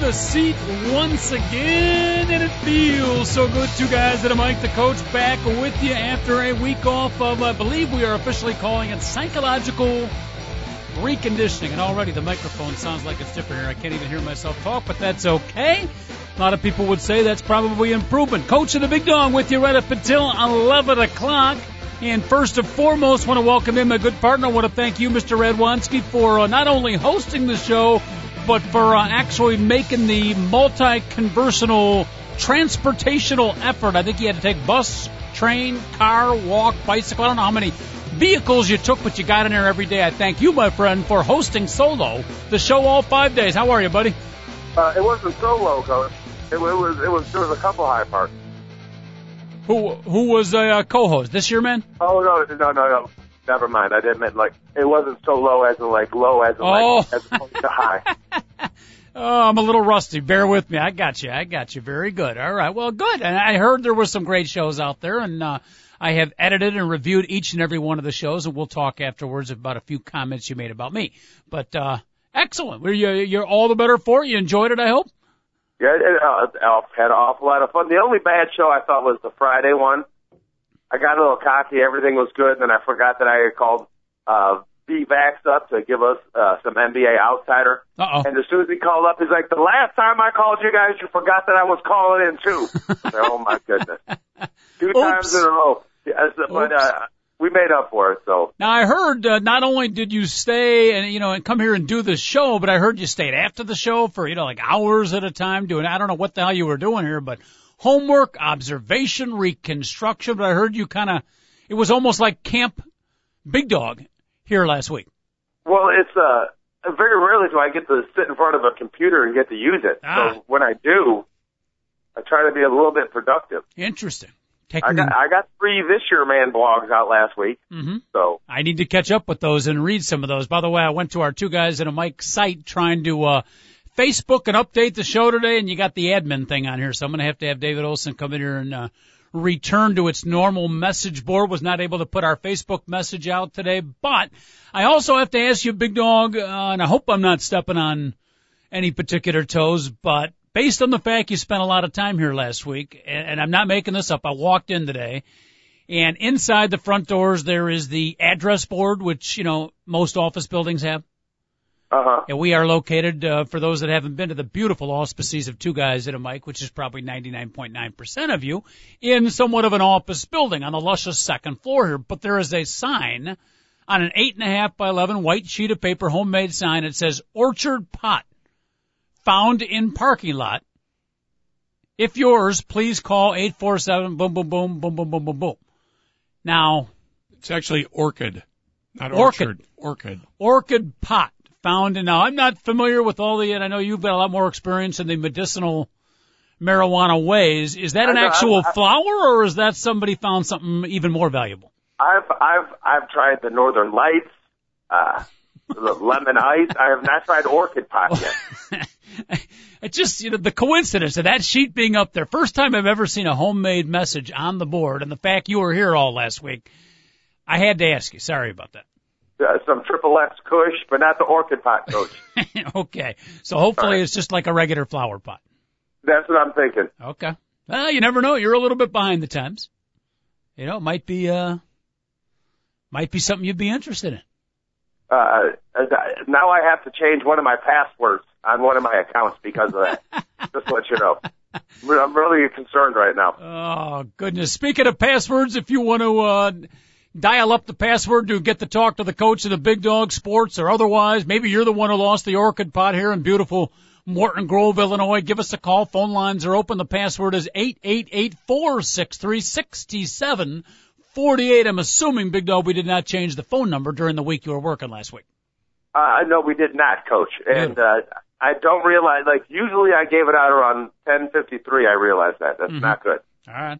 the seat once again, and it feels so good. Two guys and a mic, the coach, back with you after a week off of, I believe we are officially calling it psychological reconditioning. And already the microphone sounds like it's different here. I can't even hear myself talk, but that's okay. A lot of people would say that's probably improvement. Coach and the Big Dog with you right up until 11 o'clock. And first and foremost, want to welcome in my good partner. I want to thank you, Mr. Radwanski, for uh, not only hosting the show, but for uh, actually making the multi-conversational transportational effort. I think you had to take bus, train, car, walk, bicycle. I don't know how many vehicles you took, but you got in there every day. I thank you, my friend, for hosting solo the show all five days. How are you, buddy? Uh, it wasn't solo, coach. It, it was it was there was a couple high parts. Who who was a uh, co-host? This year, man? Oh no no no no. Never mind. I didn't mean like it wasn't so low as in like low as in Oh. like as opposed to high. Oh, I'm a little rusty. Bear with me. I got you. I got you. Very good. All right. Well, good. And I heard there were some great shows out there, and uh, I have edited and reviewed each and every one of the shows, and we'll talk afterwards about a few comments you made about me. But uh, excellent. You're all the better for it? You enjoyed it, I hope. Yeah, it, uh, I had an awful lot of fun. The only bad show I thought was the Friday one. I got a little cocky. Everything was good, and then I forgot that I had called uh, B-Vax up to give us uh, some NBA outsider. Uh oh. And as soon as he called up, he's like, "The last time I called you guys, you forgot that I was calling in too." Said, oh my goodness, two times in a row. Yes, but Oops. uh, we made up for it. So Now I heard uh, not only did you stay and you know and come here and do the show, but I heard you stayed after the show for you know like hours at a time doing I don't know what the hell you were doing here, but homework, observation, reconstruction. But I heard you kind of it was almost like Camp Big Dog here last week. Well, it's uh very rarely do I get to sit in front of a computer and get to use it. Ah. So when I do, I try to be a little bit productive. Interesting. I got I got three this year man blogs out last week. hmm So I need to catch up with those and read some of those. By the way, I went to our two guys and a mic site trying to uh Facebook and update the show today, and you got the admin thing on here, so I'm going to have to have David Olson come in here and uh, return to its normal message board. Was not able to put our Facebook message out today, but I also have to ask you, Big Dog, uh, and I hope I'm not stepping on any particular toes, but based on the fact you spent a lot of time here last week, and, and I'm not making this up, I walked in today. And inside the front doors, there is the address board, which, you know, most office buildings have. Uh huh. And we are located, uh, for those that haven't been to the beautiful auspices of two guys and a mic, which is probably 99.9% of you, in somewhat of an office building on the luscious second floor here. But there is a sign on an eight and a half by 11 white sheet of paper, homemade sign. It says Orchard Pot, found in parking lot. If yours, please call 847 boom, boom, boom, boom, boom, boom, boom, boom. Now, It's actually orchid, not Orchid. orchard. Orchid. orchid pot found in now I'm not familiar with all the and I know you've got a lot more experience in the medicinal marijuana ways. Is that an know, actual I- I- flower or is that somebody found something even more valuable? I've I've I've tried the Northern Lights, uh, the lemon ice. I have not tried orchid pot yet. It's just you know the coincidence of that sheet being up there. First time I've ever seen a homemade message on the board, and the fact you were here all last week. I had to ask you. Sorry about that. Uh, some triple X Kush, but not the orchid pot, coach. okay, so hopefully right. it's just like a regular flower pot. That's what I'm thinking. Okay. Well, you never know. You're a little bit behind the times. You know, it might be uh might be something you'd be interested in. Uh, now I have to change one of my passwords on one of my accounts because of that. Just to let you know. I'm really concerned right now. Oh goodness. Speaking of passwords, if you want to uh dial up the password to get to talk to the coach of the Big Dog Sports or otherwise, maybe you're the one who lost the orchid pot here in beautiful Morton Grove, Illinois. Give us a call. Phone lines are open. The password is eight eight eight four six three sixty seven forty eight. I'm assuming Big Dog we did not change the phone number during the week you were working last week. Uh, no, we did not, coach. And uh, I don't realize. Like usually, I gave it out around 10:53. I realized that that's Mhm. not good. All right.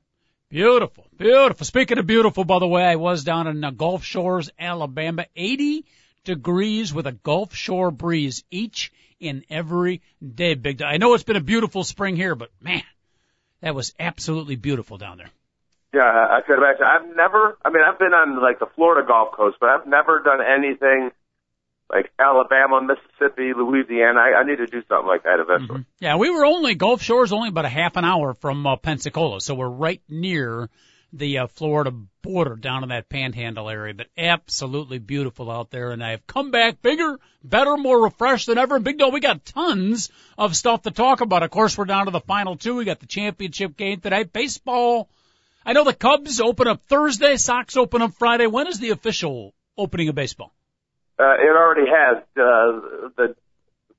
Beautiful, beautiful. Speaking of beautiful, by the way, I was down in uh, Gulf Shores, Alabama, 80 degrees with a Gulf Shore breeze each and every day. Big. day. I know it's been a beautiful spring here, but man, that was absolutely beautiful down there. Yeah, I I could imagine. I've never. I mean, I've been on like the Florida Gulf Coast, but I've never done anything like Alabama, Mississippi, Louisiana. I, I need to do something like that eventually. Yeah, we were only Gulf Shores, only about a half an hour from uh, Pensacola, so we're right near the uh, Florida border down in that Panhandle area. But absolutely beautiful out there, and I've come back bigger, better, more refreshed than ever. Big Dog, we got tons of stuff to talk about. Of course, we're down to the final two. We got the championship game tonight. Baseball. I know the Cubs open up Thursday, Sox open up Friday. When is the official opening of baseball? Uh, it already has. Uh, the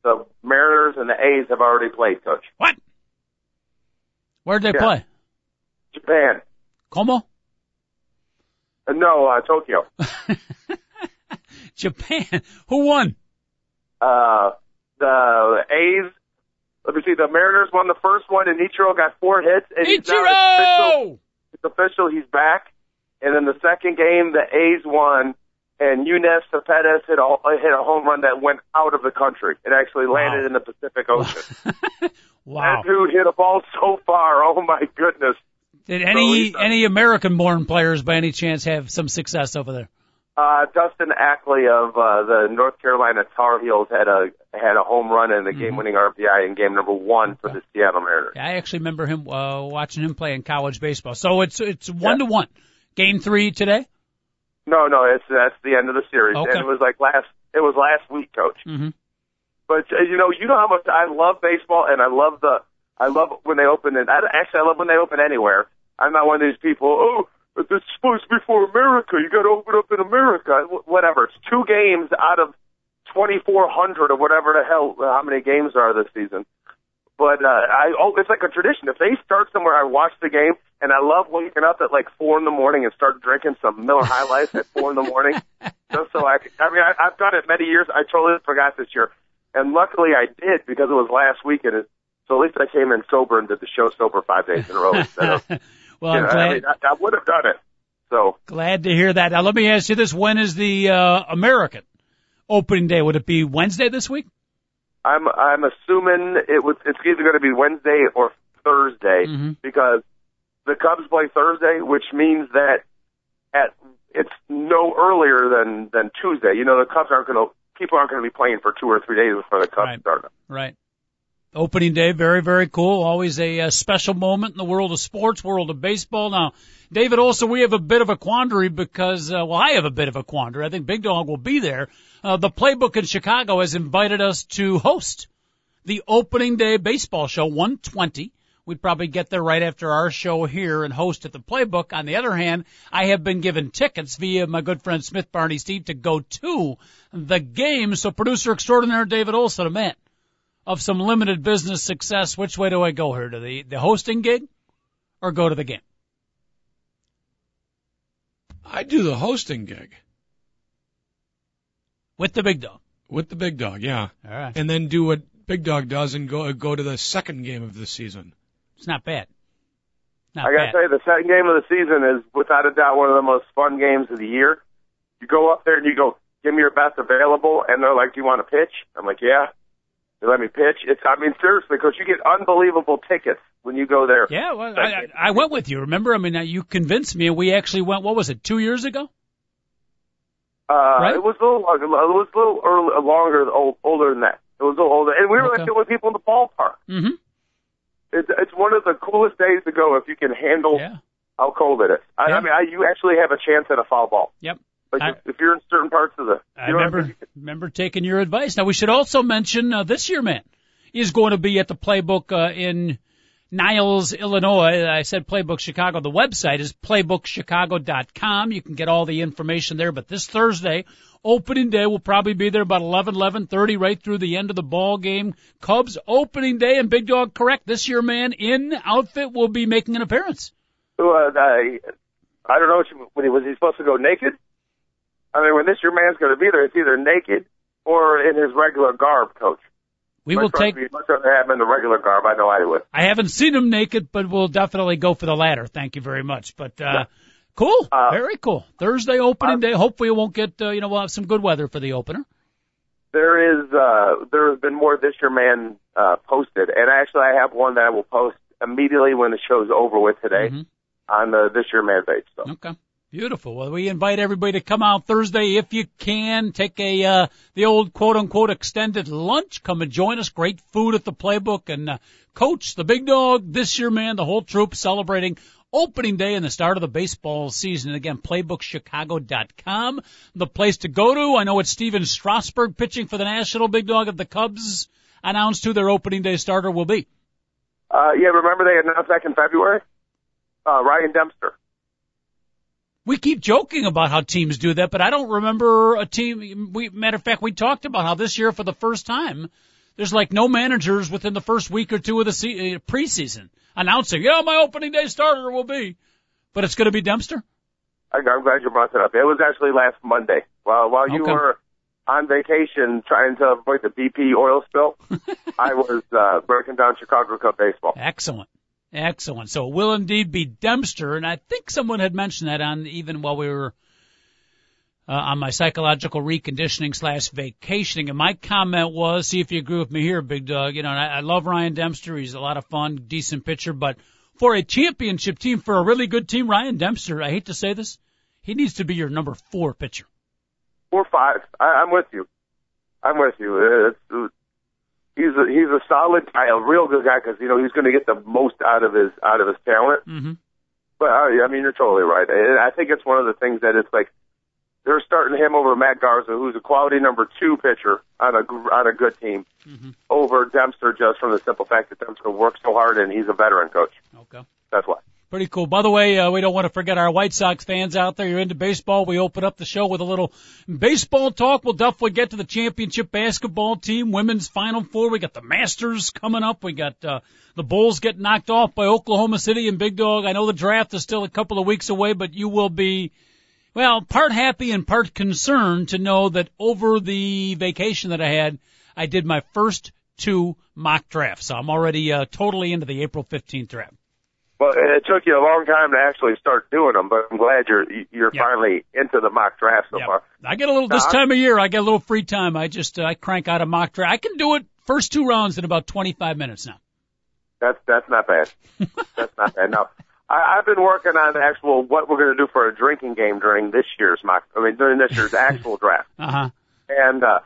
the Mariners and the A's have already played, Coach. What? Where'd they Yeah. play? Japan. Como? Uh, no, uh, Tokyo. Japan. Who won? Uh, the A's. Let me see. The Mariners won the first one, and Ichiro got four hits. And he's now official. Ichiro! It's official. He's back. And then the second game, the A's won, and Yoenis Cespedes hit a hit a home run that went out of the country. It actually landed Wow. in the Pacific Ocean. wow. That dude hit a ball so far. Oh my goodness. Did any done. any American-born players by any chance have some success over there? Uh, Dustin Ackley of uh, the North Carolina Tar Heels had a had a home run and the game-winning RBI in game number one for the Seattle Mariners. I actually remember him uh, watching him play in college baseball. So it's it's one to one. Game three today. No, no, it's that's the end of the series, Okay. and it was like last it was last week, Coach. Mm-hmm. But uh, you know, you know how much I love baseball, and I love the I love when they open it. I, actually, I love when they open anywhere. I'm not one of these people. Oh, but this is supposed to be for America. You got to open up in America. Wh- Whatever. It's two games out of 2,400 or whatever the hell. How many games are this season? But uh, I oh, it's like a tradition. If they start somewhere, I watch the game, and I love waking up at like four in the morning and start drinking some Miller High Life at four in the morning, just so I. Can, I mean, I, I've done it many years. I totally forgot this year, and luckily I did because it was last week, and it, so at least I came in sober and did the show sober five days in a row. Of, well, I'm know, glad I, mean, I, I would have done it. So glad to hear that. Now let me ask you this: When is the uh, American opening day? Would it be Wednesday this week? I'm I'm assuming it was it's either going to be Wednesday or Thursday Mhm. because the Cubs play Thursday, which means that at it's no earlier than than Tuesday. You know, the Cubs aren't going to people aren't going to be playing for two or three days before the Cubs Right. start. Up. Right. Opening day, very, very cool. Always a, uh special moment in the world of sports, world of baseball. Now, David, also we have a bit of a quandary because, uh, well, I have a bit of a quandary. I think Big Dog will be there. Uh, the Playbook in Chicago has invited us to host the opening day baseball show, 120. We'd probably get there right after our show here and host at the Playbook. On the other hand, I have been given tickets via my good friend Smith Barney Steve to go to the game. So producer extraordinaire David Olson, a man of some limited business success, which way do I go here? To the, the hosting gig or go to the game? I do the hosting gig With the big dog. with the big dog, yeah, All right. and then do what Big Dog does and go go to the second game of the season. It's not bad. Not I got to bad. tell you, the second game of the season is without a doubt one of the most fun games of the year. You go up there and you go, "Give me your best available," and they're like, "Do you want to pitch?" I'm like, "Yeah." Let me pitch. It's I mean seriously, because you get unbelievable tickets when you go there. Yeah, well, I, I I went with you. Remember? I mean, you convinced me, and we actually went. What was it? Two years ago? Uh, Right? It was a little longer. It was a little early, longer, old, older than that. It was a little older, and we were Okay. like the only people in the ballpark. Mm-hmm. It's it's one of the coolest days to go if you can handle Yeah. how cold it is. I, Yeah. I mean, I, you actually have a chance at a foul ball. Yep. Like I- if, you're in certain parts of the, I you know, remember remember taking your advice. Now we should also mention uh, this year, man, is going to be at the Playbook uh, in Niles, Illinois. I said Playbook Chicago. The website is playbookchicago.com. You can get all the information there. But this Thursday, opening day, will probably be there about 11, 11:30, right through the end of the ball game. Cubs opening day, and Big Dog, correct? This year, man, in outfit will be making an appearance. uh, I, I don't know what you, when he was he supposed to go naked. I mean, when this your man's going to be there, it's either naked or in his regular garb, coach. We much will take. Much rather have him in the regular garb. I know I would. I haven't seen him naked, but we'll definitely go for the latter. Thank you very much. But uh, cool, Uh, very cool. Thursday opening uh, day. Hopefully, we won't get. Uh, you know, we'll have some good weather for the opener. There is uh, there has been more this year man uh, posted, and actually I have one that I will post immediately when the show's over with today Mhm. on the this year man page. So Okay. Beautiful. Well, we invite everybody to come out Thursday if you can. Take a uh, the old quote unquote extended lunch. Come and join us. Great food at the playbook and uh, coach the big dog this year, man. The whole troop celebrating opening day and the start of the baseball season. Again, playbookchicago.com, the place to go to. I know it's Stephen Strasburg pitching for the national big dog of the Cubs. Announced who their opening day starter will be. uh, yeah, remember they announced back in February, uh, Ryan Dempster. We keep joking about how teams do that, but I don't remember a team. We, matter of fact, we talked about how this year, for the first time, there's like no managers within the first week or two of the se- uh, preseason announcing, "Yeah, my opening day starter will be," but it's going to be Dempster. I, I'm glad you brought that up. It was actually last Monday. While while you Okay. were on vacation trying to avoid the BP oil spill, I was uh, breaking down Chicago Cub baseball. Excellent, excellent. So it will indeed be Dempster, and I think someone had mentioned that on even while we were. Uh, on my psychological reconditioning slash vacationing, and my comment was, see if you agree with me here, Big Dog. You know, I, I love Ryan Dempster. He's a lot of fun, decent pitcher, but for a championship team, for a really good team, Ryan Dempster, I hate to say this, he needs to be your number four pitcher. Four five. I, I'm with you. I'm with you. It's, he's a, he's a solid guy, a real good guy because you know he's going to get the most out of his out of his talent. Mm-hmm. But uh, I mean, you're totally right. And I think it's one of the things that it's like they're starting him over Matt Garza, who's a quality number two pitcher on a on a good team, Mhm. over Dempster just from the simple fact that Dempster works so hard and he's a veteran coach. Okay. That's why. Pretty cool. By the way, uh, we don't want to forget our White Sox fans out there. You're into baseball. We open up the show with a little baseball talk. We'll definitely get to the championship basketball team, women's final four. We got the Masters coming up. We got, uh, the Bulls getting knocked off by Oklahoma City and Big Dog. I know the draft is still a couple of weeks away, but you will be, well, part happy and part concerned to know that over the vacation that I had, I did my first two mock drafts. So I'm already, uh, totally into the April 15th draft. Well, it took you a long time to actually start doing them, but I'm glad you're you're Yep. finally into the mock draft so Yep. far. I get a little this Nah. time of year. I get a little free time. I just uh, I crank out a mock draft. I can do it first two rounds in about 25 minutes now. That's that's not bad. that's not bad. No, I, I've been working on actual what we're going to do for a drinking game during this year's mock. I mean, during this year's actual draft. Uh huh. And uh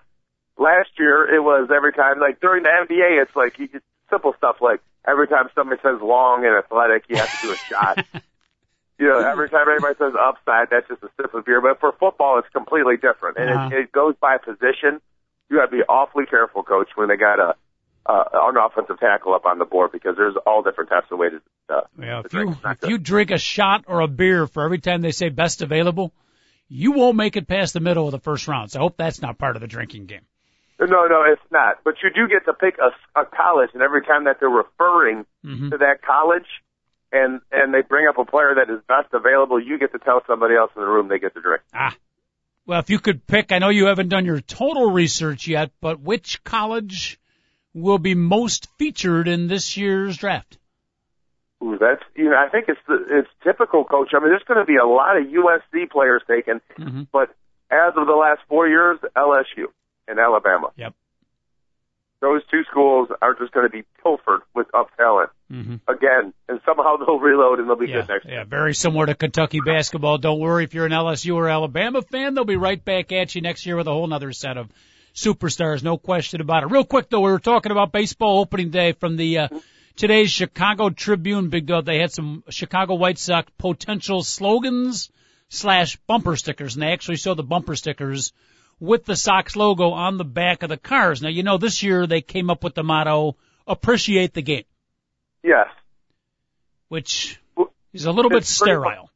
last year it was every time like during the NBA it's like you just simple stuff like every time somebody says long and athletic you have to do a shot. You know, every time anybody says upside, that's just a sip of beer. But for football, it's completely different, and Uh-huh. it, it goes by position. You got to be awfully careful, coach, when they got a uh, an offensive tackle up on the board because there's all different types of ways to. Uh, Yeah, to if you drink. It's if you drink a shot or a beer for every time they say best available, you won't make it past the middle of the first round. So I hope that's not part of the drinking game. No, no, it's not. But you do get to pick a, a college, and every time that they're referring hmm to that college, and and they bring up a player that is best available, you get to tell somebody else in the room they get to drink. Ah. Well, if you could pick, I know you haven't done your total research yet, but which college will be most featured in this year's draft? Ooh, that's you know I think it's the, it's typical, coach. I mean, there's going to be a lot of USC players taken, hmm but as of the last four years, LSU and Alabama. Yep. Those two schools are just going to be pilfered with up talent hmm again, and somehow they'll reload and they'll be Yeah, good next year. yeah, very similar to Kentucky basketball. Don't worry if you're an LSU or Alabama fan, they'll be right back at you next year with a whole other set of superstars, no question about it. Real quick though, we were talking about baseball opening day from the uh, today's Chicago Tribune. Big dog, they had some Chicago White Sox potential slogans slash bumper stickers, and they actually showed the bumper stickers with the Sox logo on the back of the cars. Now you know this year they came up with the motto "Appreciate the game," Yes, which is a little bit It's much- sterile.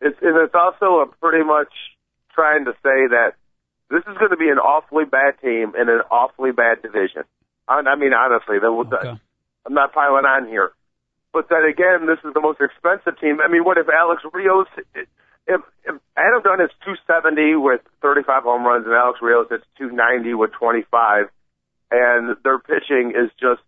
it's and it's also a pretty much trying to say that this is going to be an awfully bad team in an awfully bad division. I, I mean, honestly, the, the, Okay. I'm not piling on here, but then again, this is the most expensive team. I mean, what if Alex Rios? If, if Adam Dunn is 270 with 35 home runs and Alex Rios is 290 with 25, and their pitching is just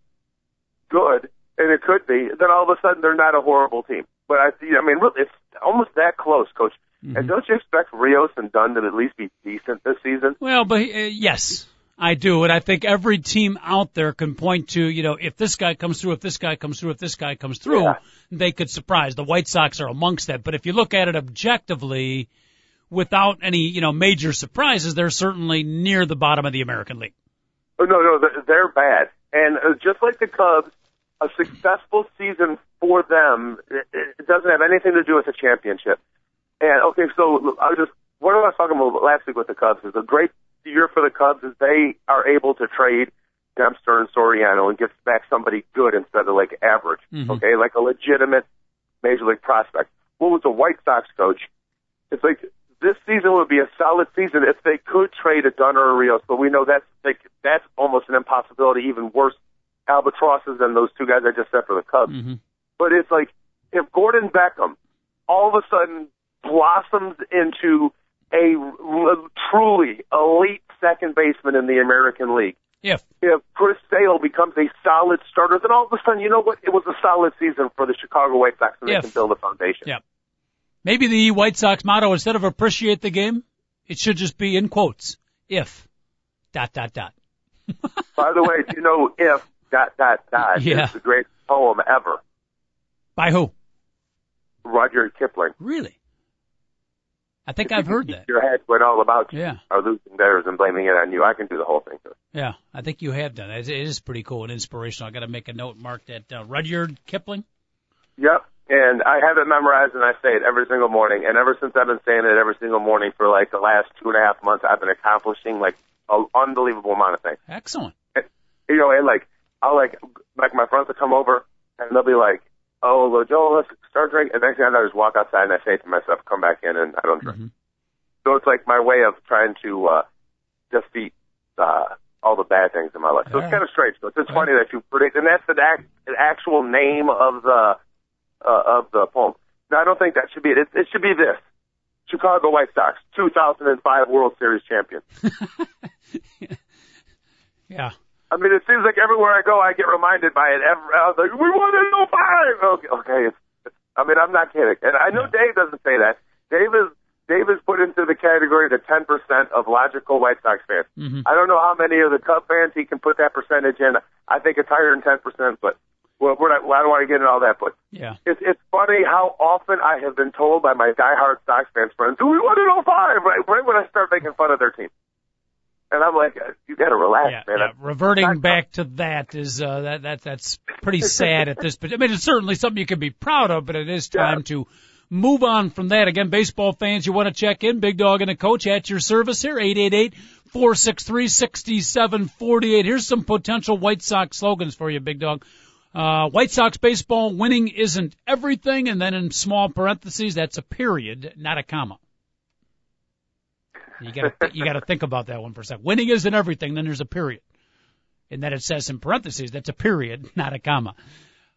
good, and it could be, then all of a sudden they're not a horrible team. But I, I mean, really, it's almost that close, Coach. Mm-hmm. And don't you expect Rios and Dunn to at least be decent this season? Well, but uh, yes, I do, and I think every team out there can point to, you know, if this guy comes through, if this guy comes through, if this guy comes through, yeah. they could surprise. The White Sox are amongst that. But if you look at it objectively, without any, you know, major surprises, they're certainly near the bottom of the American League. Oh, no, no, they're bad. And uh, just like the Cubs, a successful season for them, it doesn't have anything to do with a championship. And okay, so I was just what I was talking about last week with the Cubs is a great year for the Cubs is they are able to trade Dempster and Soriano and get back somebody good instead of like average. Mm-hmm. Okay, like a legitimate major league prospect. What was the White Sox coach? It's like this season would be a solid season if they could trade a Dunn or a Rios, but we know that's like that's almost an impossibility. Even worse albatrosses than those two guys I just said for the Cubs. Mm-hmm. But it's like if Gordon Beckham all of a sudden blossoms into a truly elite second baseman in the American League. If if Chris Sale becomes a solid starter, then all of a sudden, you know what? It was a solid season for the Chicago White Sox, and if. they can build a foundation. Yeah. Maybe the White Sox motto instead of appreciate the game, it should just be in quotes. If dot dot dot. By the way, do you know if dot dot dot yeah. is the greatest poem ever? By who? Roger Kipling. Really? I think I've heard that. Your head went all about you. Yeah. Are losing theirs and blaming it on you. I can do the whole thing. Yeah, I think you have done it. It is pretty cool and inspirational. I got to make a note mark that uh, Rudyard Kipling. Yep. And I have it memorized and I say it every single morning. And ever since I've been saying it every single morning for like the last two and a half months, I've been accomplishing like an unbelievable amount of things. Excellent. And, you know, and like, I'll like, like my friends will come over and they'll be like, oh, let's start drinking. And next thing I know, I just walk outside and I say to myself, come back in and I don't drink. Mm-hmm. So it's like my way of trying to, uh, defeat, uh, all the bad things in my life. So yeah. it's kind of strange. but it's just funny that you predict, and that's the, act, the actual name of the, uh, of the poem. Now, I don't think that should be it. It, it should be this. Chicago White Sox, 2005 World Series champion. yeah. I mean, it seems like everywhere I go, I get reminded by it. Every, I was like, we won in 05! Okay, okay. It's, it's, I mean, I'm not kidding. And I know. Dave doesn't say that. Dave is, Dave is put into the category the 10% of logical White Sox fans. Mm-hmm. I don't know how many of the Cub fans he can put that percentage in. I think it's higher than 10%, but well, we're not, well, I don't want to get into all that, but yeah. it's, it's funny how often I have been told by my diehard Sox fans friends, do we won in 05? Right, right when I start making fun of their team. And I'm like, you got to relax, yeah, man. Yeah. Reverting back to that is uh, that that that's pretty sad at this. But I mean, it's certainly something you can be proud of, but it is time yeah. to move on from that. Again, baseball fans, you want to check in, Big Dog and a coach at your service here, eight eight eight four six three sixty seven forty eight. Here's some potential White Sox slogans for you, Big Dog. Uh, White Sox baseball winning isn't everything, and then in small parentheses, that's a period, not a comma. You got to you got to think about that one for a second. Winning isn't everything. Then there's a period, and then it says in parentheses that's a period, not a comma.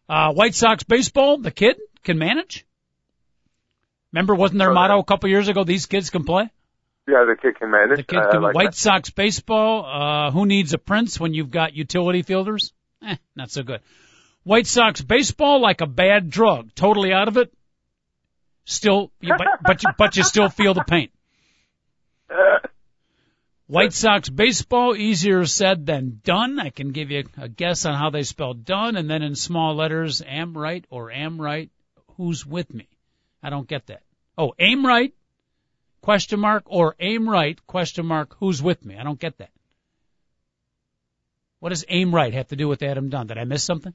Uh, White Sox baseball, the kid can manage. Remember, wasn't their motto a couple years ago? These kids can play. Yeah, the kid can manage. The kid can. Like White that. Sox baseball. Uh, who needs a prince when you've got utility fielders? Eh, not so good. White Sox baseball like a bad drug, totally out of it. Still, but but you, but you still feel the pain. White Sox baseball, easier said than done. I can give you a guess on how they spell done, and then in small letters, am right or am right. Who's with me? I don't get that. Oh, aim right, question mark, or aim right, question mark, who's with me? I don't get that. What does aim right have to do with Adam Dunn? Did I miss something?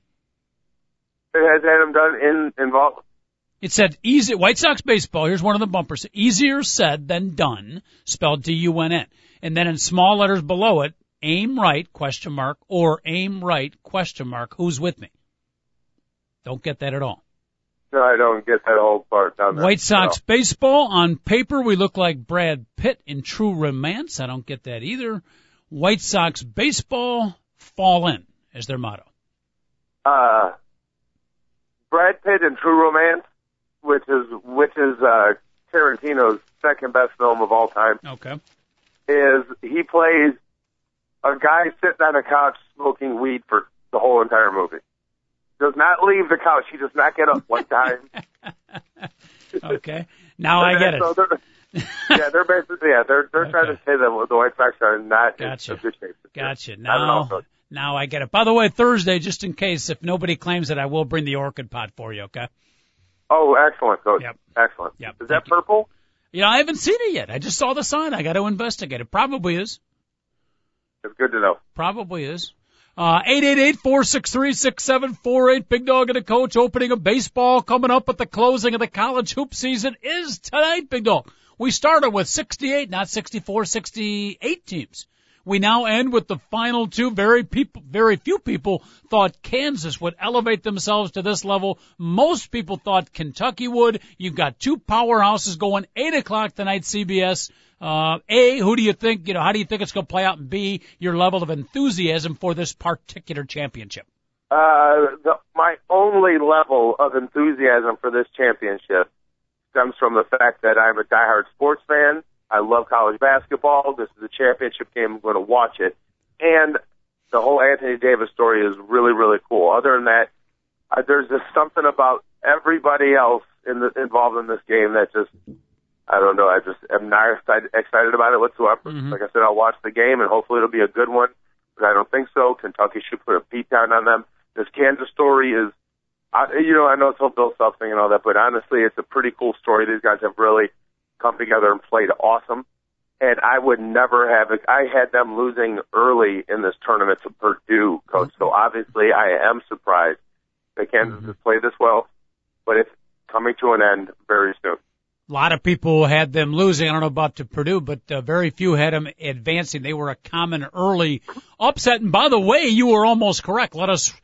It has Adam Dunn in, involved. It said easy White Sox baseball. Here's one of the bumpers. Easier said than done, spelled D-U-N-N. And then in small letters below it, aim right question mark or aim right question mark. Who's with me? Don't get that at all. No, I don't get that whole part down there. White Sox no. baseball on paper we look like Brad Pitt in True Romance. I don't get that either. White Sox baseball fall in is their motto. Uh, Brad Pitt in True Romance which is which is uh, Tarantino's second best film of all time. Okay. Is he plays a guy sitting on a couch smoking weed for the whole entire movie. Does not leave the couch. He does not get up one time. okay, now I get it. So they're, yeah, they're basically yeah they're they're trying to say that the White Sox are not Gotcha. in good shape. Gotcha. Now, now I get it. By the way, Thursday, just in case if nobody claims it, I will bring the orchid pot for you. Okay. Oh, excellent, coach. Yep. Excellent. Yep. Is Thank that you. purple? You know, I haven't seen it yet. I just saw the sign. I got to investigate. It probably is. It's good to know. Probably is. Uh, 888-463-6748. Big Dog and the Coach opening of baseball coming up at the closing of the college hoop season is tonight, Big Dog. We started with 68, not 64, 68 teams. We now end with the final two. Very people, very few people thought Kansas would elevate themselves to this level. Most people thought Kentucky would. You've got two powerhouses going eight o'clock tonight, CBS. Uh, A, who do you think, you know, how do you think it's going to play out? And B, your level of enthusiasm for this particular championship. Uh, the, my only level of enthusiasm for this championship stems from the fact that I'm a diehard sports fan. I love college basketball. This is a championship game. I'm going to watch it. And the whole Anthony Davis story is really, really cool. Other than that, uh, there's just something about everybody else in the, involved in this game that just, I don't know, I just am not excited, excited about it whatsoever. Mhm. Like I said, I'll watch the game and hopefully it'll be a good one, but I don't think so. Kentucky should put a beat down on them. This Kansas story is, I, you know, I know it's all Bill Self thing and all that, but honestly, it's a pretty cool story. These guys have really come together and played awesome. And I would never have, I had them losing early in this tournament to Purdue, coach. So obviously I am surprised that Kansas has played this well, but it's coming to an end very soon. A lot of people had them losing. I don't know about to Purdue, but uh, very few had them advancing. They were a common early upset. And by the way, you were almost correct. Let us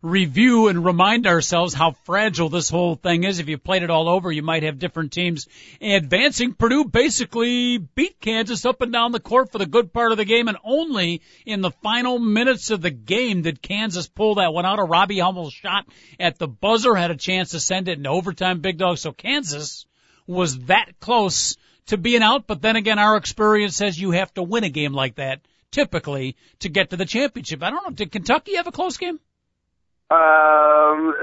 review and remind ourselves how fragile this whole thing is. If you played it all over, you might have different teams advancing. Purdue basically beat Kansas up and down the court for the good part of the game, and only in the final minutes of the game did Kansas pull that one out. A Robbie Hummel shot at the buzzer had a chance to send it in overtime, big dog. So Kansas was that close to being out, but then again, our experience says you have to win a game like that typically to get to the championship. I don't know. Did Kentucky have a close game? Um,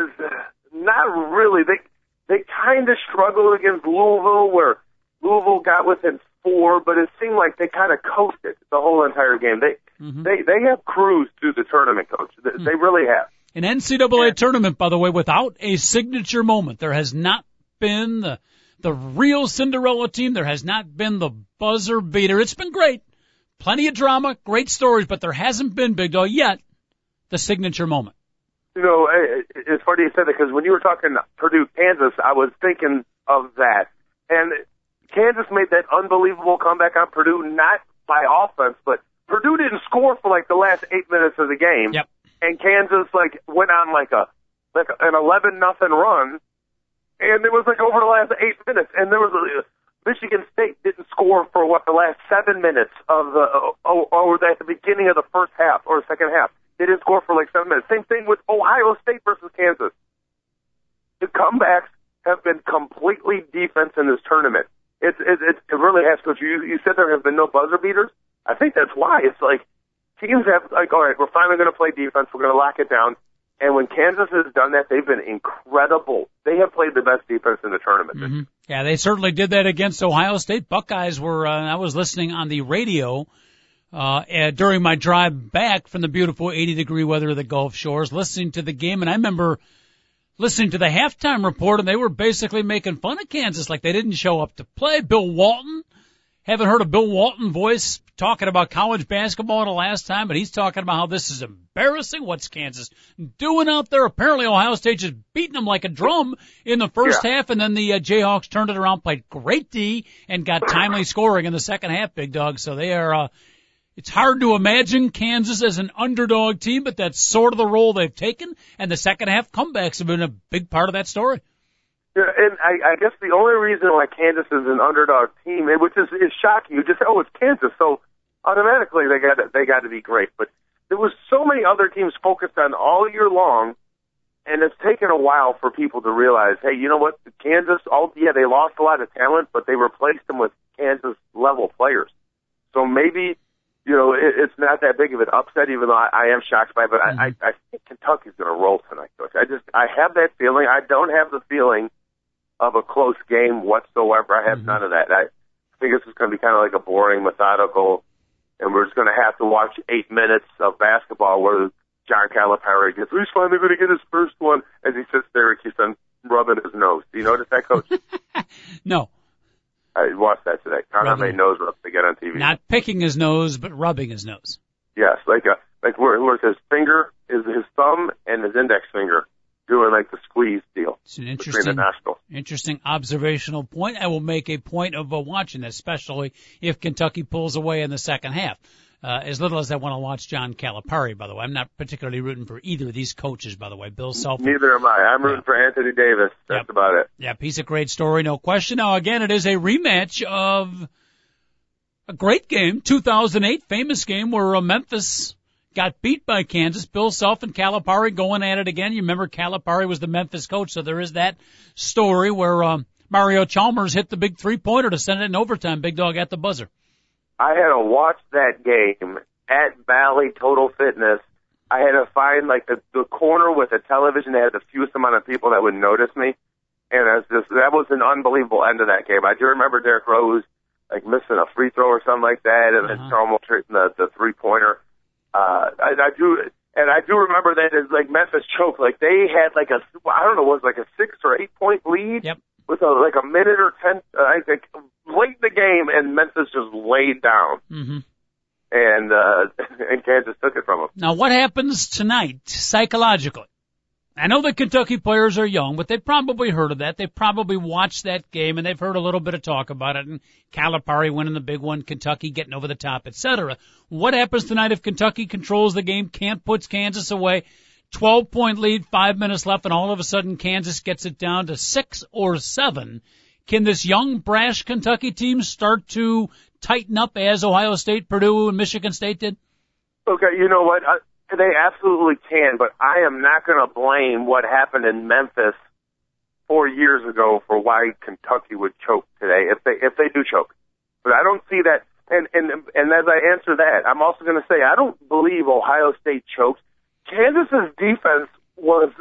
not really. They they kind of struggled against Louisville, where Louisville got within four, but it seemed like they kind of coasted the whole entire game. They Mhm. they they have cruised through the tournament, coach. They, they really have. An NCAA tournament, by the way, without a signature moment. There has not been the the real Cinderella team. There has not been the buzzer beater. It's been great. Plenty of drama, great stories, but there hasn't been, Big Dog, yet the signature moment. You know, eh, eh, it's funny you said that because when you were talking Purdue, Kansas, I was thinking of that. And Kansas made that unbelievable comeback on Purdue, not by offense, but Purdue didn't score for like the last eight minutes of the game. Yep. And Kansas like went on like a like an eleven nothing run, and it was like over the last eight minutes, and there was a, Michigan State didn't score for what the last seven minutes of the or, or at the beginning of the first half or second half. They didn't score for like seven minutes. Same thing with Ohio State versus Kansas. The comebacks have been completely defense in this tournament. It's it, it, it really has. Because you you said there have been no buzzer beaters. I think that's why it's like teams have like, all right, we're finally going to play defense. We're going to lock it down. And when Kansas has done that, they've been incredible. They have played the best defense in the tournament. hmm Yeah, they certainly did that against Ohio State. Buckeyes were, uh, I was listening on the radio, uh, during my drive back from the beautiful 80 degree weather of the Gulf Shores, listening to the game. And I remember listening to the halftime report and they were basically making fun of Kansas like they didn't show up to play. Bill Walton, haven't heard a Bill Walton voice talking about college basketball in the last time, but he's talking about how this is embarrassing. What's Kansas doing out there? Apparently Ohio State just beating them like a drum in the first Yeah. half, and then the uh, Jayhawks turned it around, played great D, and got timely scoring in the second half, big dog. So they are, uh, it's hard to imagine Kansas as an underdog team, but that's sort of the role they've taken, and the second half comebacks have been a big part of that story. Yeah, and I, I guess the only reason why Kansas is an underdog team, which is, is shocking, you just say, oh, it's Kansas, so automatically they got they got to be great. But there was so many other teams focused on all year long, and it's taken a while for people to realize, hey, you know what, Kansas, all yeah, they lost a lot of talent, but they replaced them with Kansas level players. So maybe you know, it, it's not that big of an upset, even though I, I am shocked by it. But Mm-hmm. I, I, I think Kentucky's going to roll tonight, Coach. I just, I have that feeling. I don't have the feeling of a close game whatsoever. I have Mhm. none of that. I, I think this is going to be kind of like a boring, methodical, and we're just going to have to watch eight minutes of basketball where John Calipari gets, he's finally going to get his first one as he sits there and keeps on rubbing his nose. Do you notice that, Coach? No, I watched that today. Conor nose rubs to get on TV. not picking his nose, but rubbing his nose. Yes, like a like where where his finger is his thumb and his index finger doing like the squeeze deal It's an interesting, interesting observational point. I will make a point of uh, watching, this, especially if Kentucky pulls away in the second half. Uh, as little as I want to watch John Calipari, by the way, I'm not particularly rooting for either of these coaches, by the way. Bill Self, Neither am I. I'm rooting Yeah. for Anthony Davis. That's Yep. about it. yeah, he's a great story, no question. Now, again, it is a rematch of a great game, 2008, famous game where uh, Memphis got beat by Kansas. Bill Self and Calipari going at it again. You remember Calipari was the Memphis coach, so there is that story where um, Mario Chalmers hit the big three pointer to send it in overtime. Big dog at the buzzer. I had to watch that game at Bally Total Fitness. I had to find like the the corner with a television that had the fewest amount of people that would notice me, and that's just that was an unbelievable end of that game. I do remember Derrick Rose like missing a free throw or something like that, and then Uh-huh. Chalmers hitting the the three pointer. Uh, I, I do, and I do remember that as like Memphis choked. Like they had like a I don't know, was like a six or eight point lead Yep. With a like a minute or ten, uh, I think late in the game, and Memphis just laid down hmm and uh, and Kansas took it from them. Now, what happens tonight psychologically? I know the Kentucky players are young, but they've probably heard of that. They've probably watched that game and they've heard a little bit of talk about it and Calipari winning the big one, Kentucky getting over the top, etc. What happens tonight if Kentucky controls the game, can't puts Kansas away, 12 point lead, five minutes left, and all of a sudden Kansas gets it down to six or seven? Can this young, brash Kentucky team start to tighten up as Ohio State, Purdue, and Michigan State did? Okay, you know what? I, they absolutely can, but I am not going to blame what happened in Memphis four years ago for why Kentucky would choke today if they if they do choke. But I don't see that. And and and as I answer that, I'm also going to say I don't believe Ohio State choked. Kansas's defense was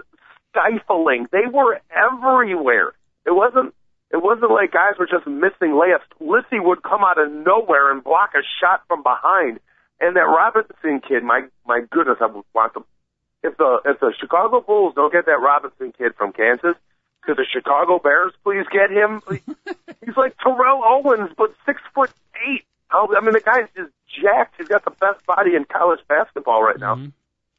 stifling. They were everywhere. It wasn't. It wasn't like guys were just missing layups. Withey would come out of nowhere and block a shot from behind. And that Robinson kid, my my goodness, I would want them. If the if the Chicago Bulls don't get that Robinson kid from Kansas, could the Chicago Bears please get him? He's like Terrell Owens, but six foot eight. I mean, the guy's just jacked. He's got the best body in college basketball right now. Mm-hmm.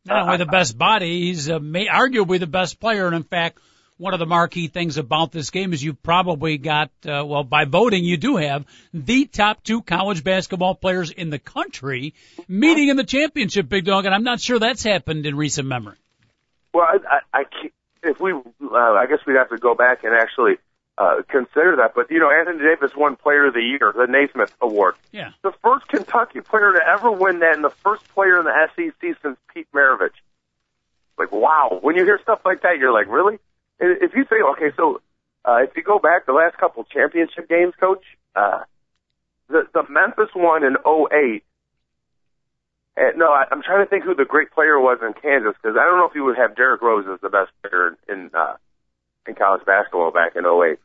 Not only the best body, he's uh, may, arguably the best player. And in fact, one of the marquee things about this game is you've probably got, uh, well, by voting, you do have the top two college basketball players in the country meeting in the championship, Big Dog. And I'm not sure that's happened in recent memory. Well, I, I, I if we, uh, I guess we'd have to go back and actually uh, consider that. But you know, Anthony Davis won Player of the Year, the Naismith Award. Yeah. The first Kentucky player to ever win that, and the first player in the SEC since Pete Maravich. Like, wow! When you hear stuff like that, you're like, really? If you say, okay, so uh, if you go back the last couple championship games, Coach, uh, the the Memphis one in '08. And no, I, I'm trying to think who the great player was in Kansas because I don't know if you would have Derrick Rose as the best player in uh, in college basketball back in '08.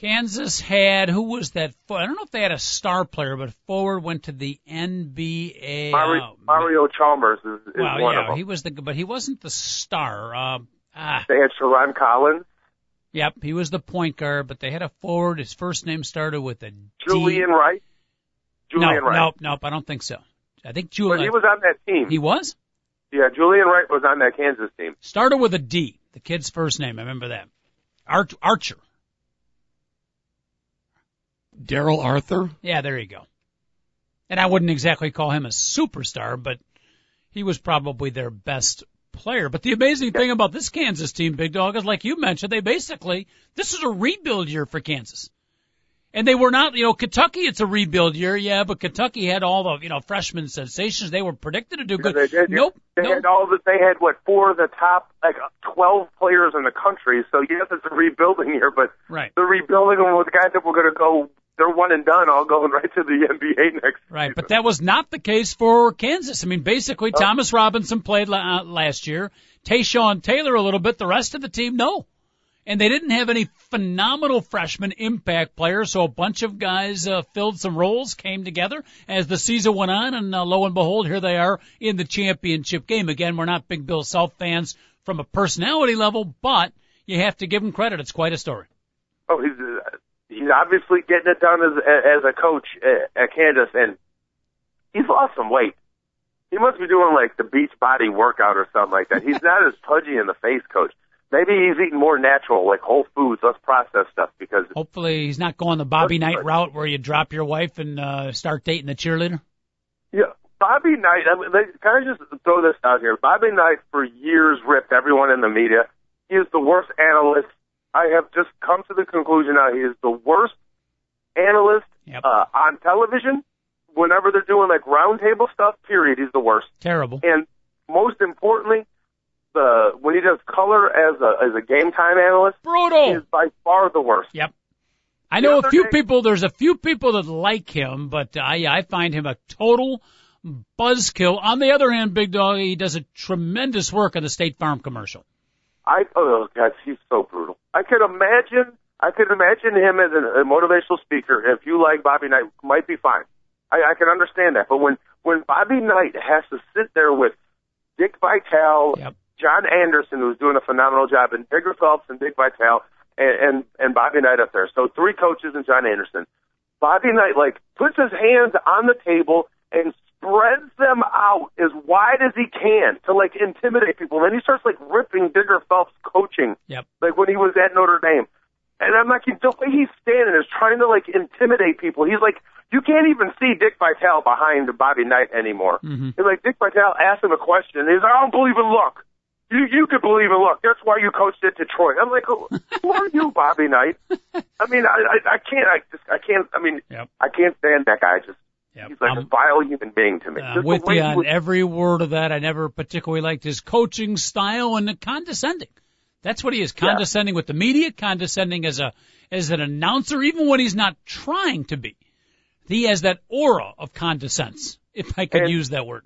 Kansas had, who was that? I don't know if they had a star player, but forward went to the NBA. Mario, uh, Mario Chalmers is, is well, one yeah, of them. he was the, but he wasn't the star. Um, ah, They had Sherron Collins, Yep, he was the point guard, but they had a forward. His first name started with a D. Julian Wright. Julian no, Wright. nope, nope. I don't think so. I think Julian. But he was on that team. he was yeah, Julian Wright was on that Kansas team. started with a D. The kid's first name. I remember that. Arch, Archer. Darrell Arthur. Yeah, there you go. And I wouldn't exactly call him a superstar, but he was probably their best player. But the amazing thing about this Kansas team, Big Dog, is like you mentioned, they basically, this is a rebuild year for Kansas. And they were not, you know, Kentucky, it's a rebuild year, yeah, but Kentucky had all the, you know, freshman sensations. They were predicted to do good. They did. Nope, They nope. had all the. They had what four of the top like twelve players in the country. So yes, it's a rebuilding year, but Right. the rebuilding them with guys that were going to go they're one and done, all going right to the NBA next. Right, season. but that was not the case for Kansas. I mean, basically, Oh. Thomas Robinson played la- uh, last year, Tyshawn Taylor a little bit. The rest of the team, no. And they didn't have any phenomenal freshman impact players, so a bunch of guys uh, filled some roles, came together as the season went on, and uh, lo and behold, here they are in the championship game. Again, we're not big Bill Self fans from a personality level, but you have to give him credit. It's quite a story. Oh, he's uh, he's obviously getting it done as as a coach at, at Kansas, and he's lost some weight. He must be doing like the beach body workout or something like that. He's not as pudgy in the face, coach. Maybe he's eating more natural, like whole foods, less processed stuff. Because Hopefully, he's not going the Bobby Knight route where you drop your wife and uh, start dating the cheerleader. yeah, Bobby Knight. I mean, they, can I just throw this out here? Bobby Knight for years ripped everyone in the media. He is the worst analyst. I have just come to the conclusion now. He is the worst analyst Yep. uh, on television. Whenever they're doing like roundtable stuff, period, he's the worst. Terrible. And most importantly, the when he does color as a as a game time analyst, Brutal. is by far the worst. Yep. I know a few day- people. There's a few people that like him, but I I find him a total buzzkill. On the other hand, Big Dog, he does a tremendous work on the State Farm commercial. I oh god, he's so brutal. I could imagine I could imagine him as a, a motivational speaker. If you like Bobby Knight, might be fine. I, I can understand that. But when when Bobby Knight has to sit there with Dick Vitale, Yep. John Anderson, who's doing a phenomenal job, and Digger Phelps and Dick Vitale, and, and and Bobby Knight up there. So three coaches and John Anderson. Bobby Knight like puts his hands on the table and spreads them out as wide as he can to like intimidate people. And then he starts like ripping Digger Phelps coaching, Yep. like when he was at Notre Dame. And I'm like, the way he's standing is trying to like intimidate people. He's like, you can't even see Dick Vitale behind Bobby Knight anymore. Mhm. And like Dick Vitale asked him a question, and he's like, I don't believe in luck. You you could believe in luck. That's why you coached at Detroit. I'm like, who who are you, Bobby Knight? I mean, I I, I can't. I just I can't. I mean, Yep. I can't stand that guy. Just Yep. he's like a I'm- vile human being to me. I'm Just with you on was- every word of that. I never particularly liked his coaching style and the condescending. That's what he is. Condescending with the media, condescending as a as an announcer, even when he's not trying to be. He has that aura of condescends, if I could And- use that word.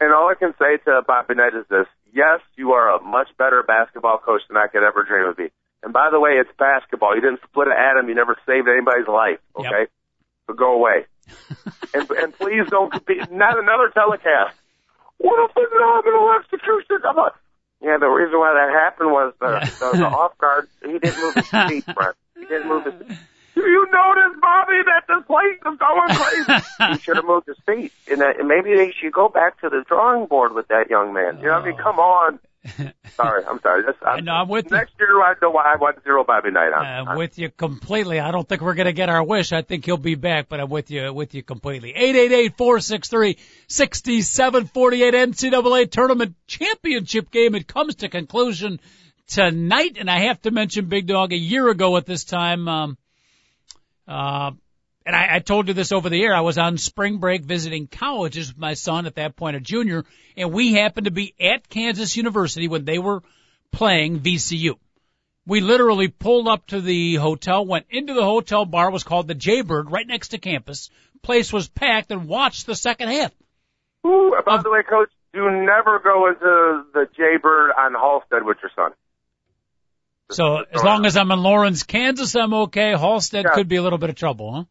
And all I can say to Bobby Knight is this: Yes, you are a much better basketball coach than I could ever dream of being. And by the way, it's basketball. You didn't split an atom. You never saved anybody's life. Yep. Okay, so go away. and and please don't compete. Not another telecast. What a phenomenal execution! Come on. Yeah, the reason why that happened was the, the, the off guard. He didn't move his feet, Brent. He didn't move his. Seat. Do you notice, Bobby, that this place is going crazy? he should have moved his feet, and, that, and maybe they should go back to the drawing board with that young man. You know, what I mean, oh. come on. Sorry, I'm sorry. That's, I know, I'm with you. next year. I know I want zero Bobby Knight on. I'm with you completely. I don't think we're going to get our wish. I think he'll be back, but I'm with you with you completely. Eight eight eight four six three sixty seven forty eight NCAA tournament championship game. It comes to conclusion tonight, and I have to mention Big Dog. A year ago at this time, um, uh, and I, I told you this over the air. I was on spring break visiting colleges with my son at that point, a junior, and we happened to be at Kansas University when they were playing VCU. We literally pulled up to the hotel, went into the hotel bar, was called the Jaybird, right next to campus. Place was packed and watched the second half. Ooh, by the way, Coach, do never go into the Jaybird on Halsted with your son. So as long as I'm in Lawrence, Kansas, I'm okay. Halsted Yeah. could be a little bit of trouble, huh?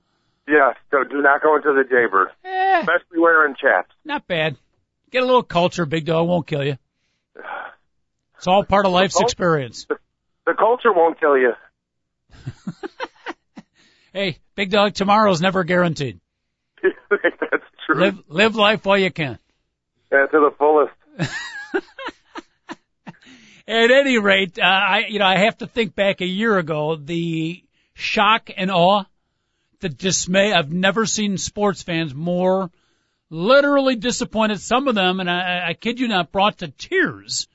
Yes, so do not go into the Jaybird, Eh, especially wearing chaps. not bad. Get a little culture, big dog won't kill you. It's all part of life's experience. The culture won't kill you. Hey, big dog, tomorrow's never guaranteed. That's true. Live, live life while you can. Yeah, to the fullest. At any rate, uh, I you know I have to think back a year ago. The shock and awe, the dismay. I've never seen sports fans more literally disappointed. Some of them, and I, I kid you not, brought to tears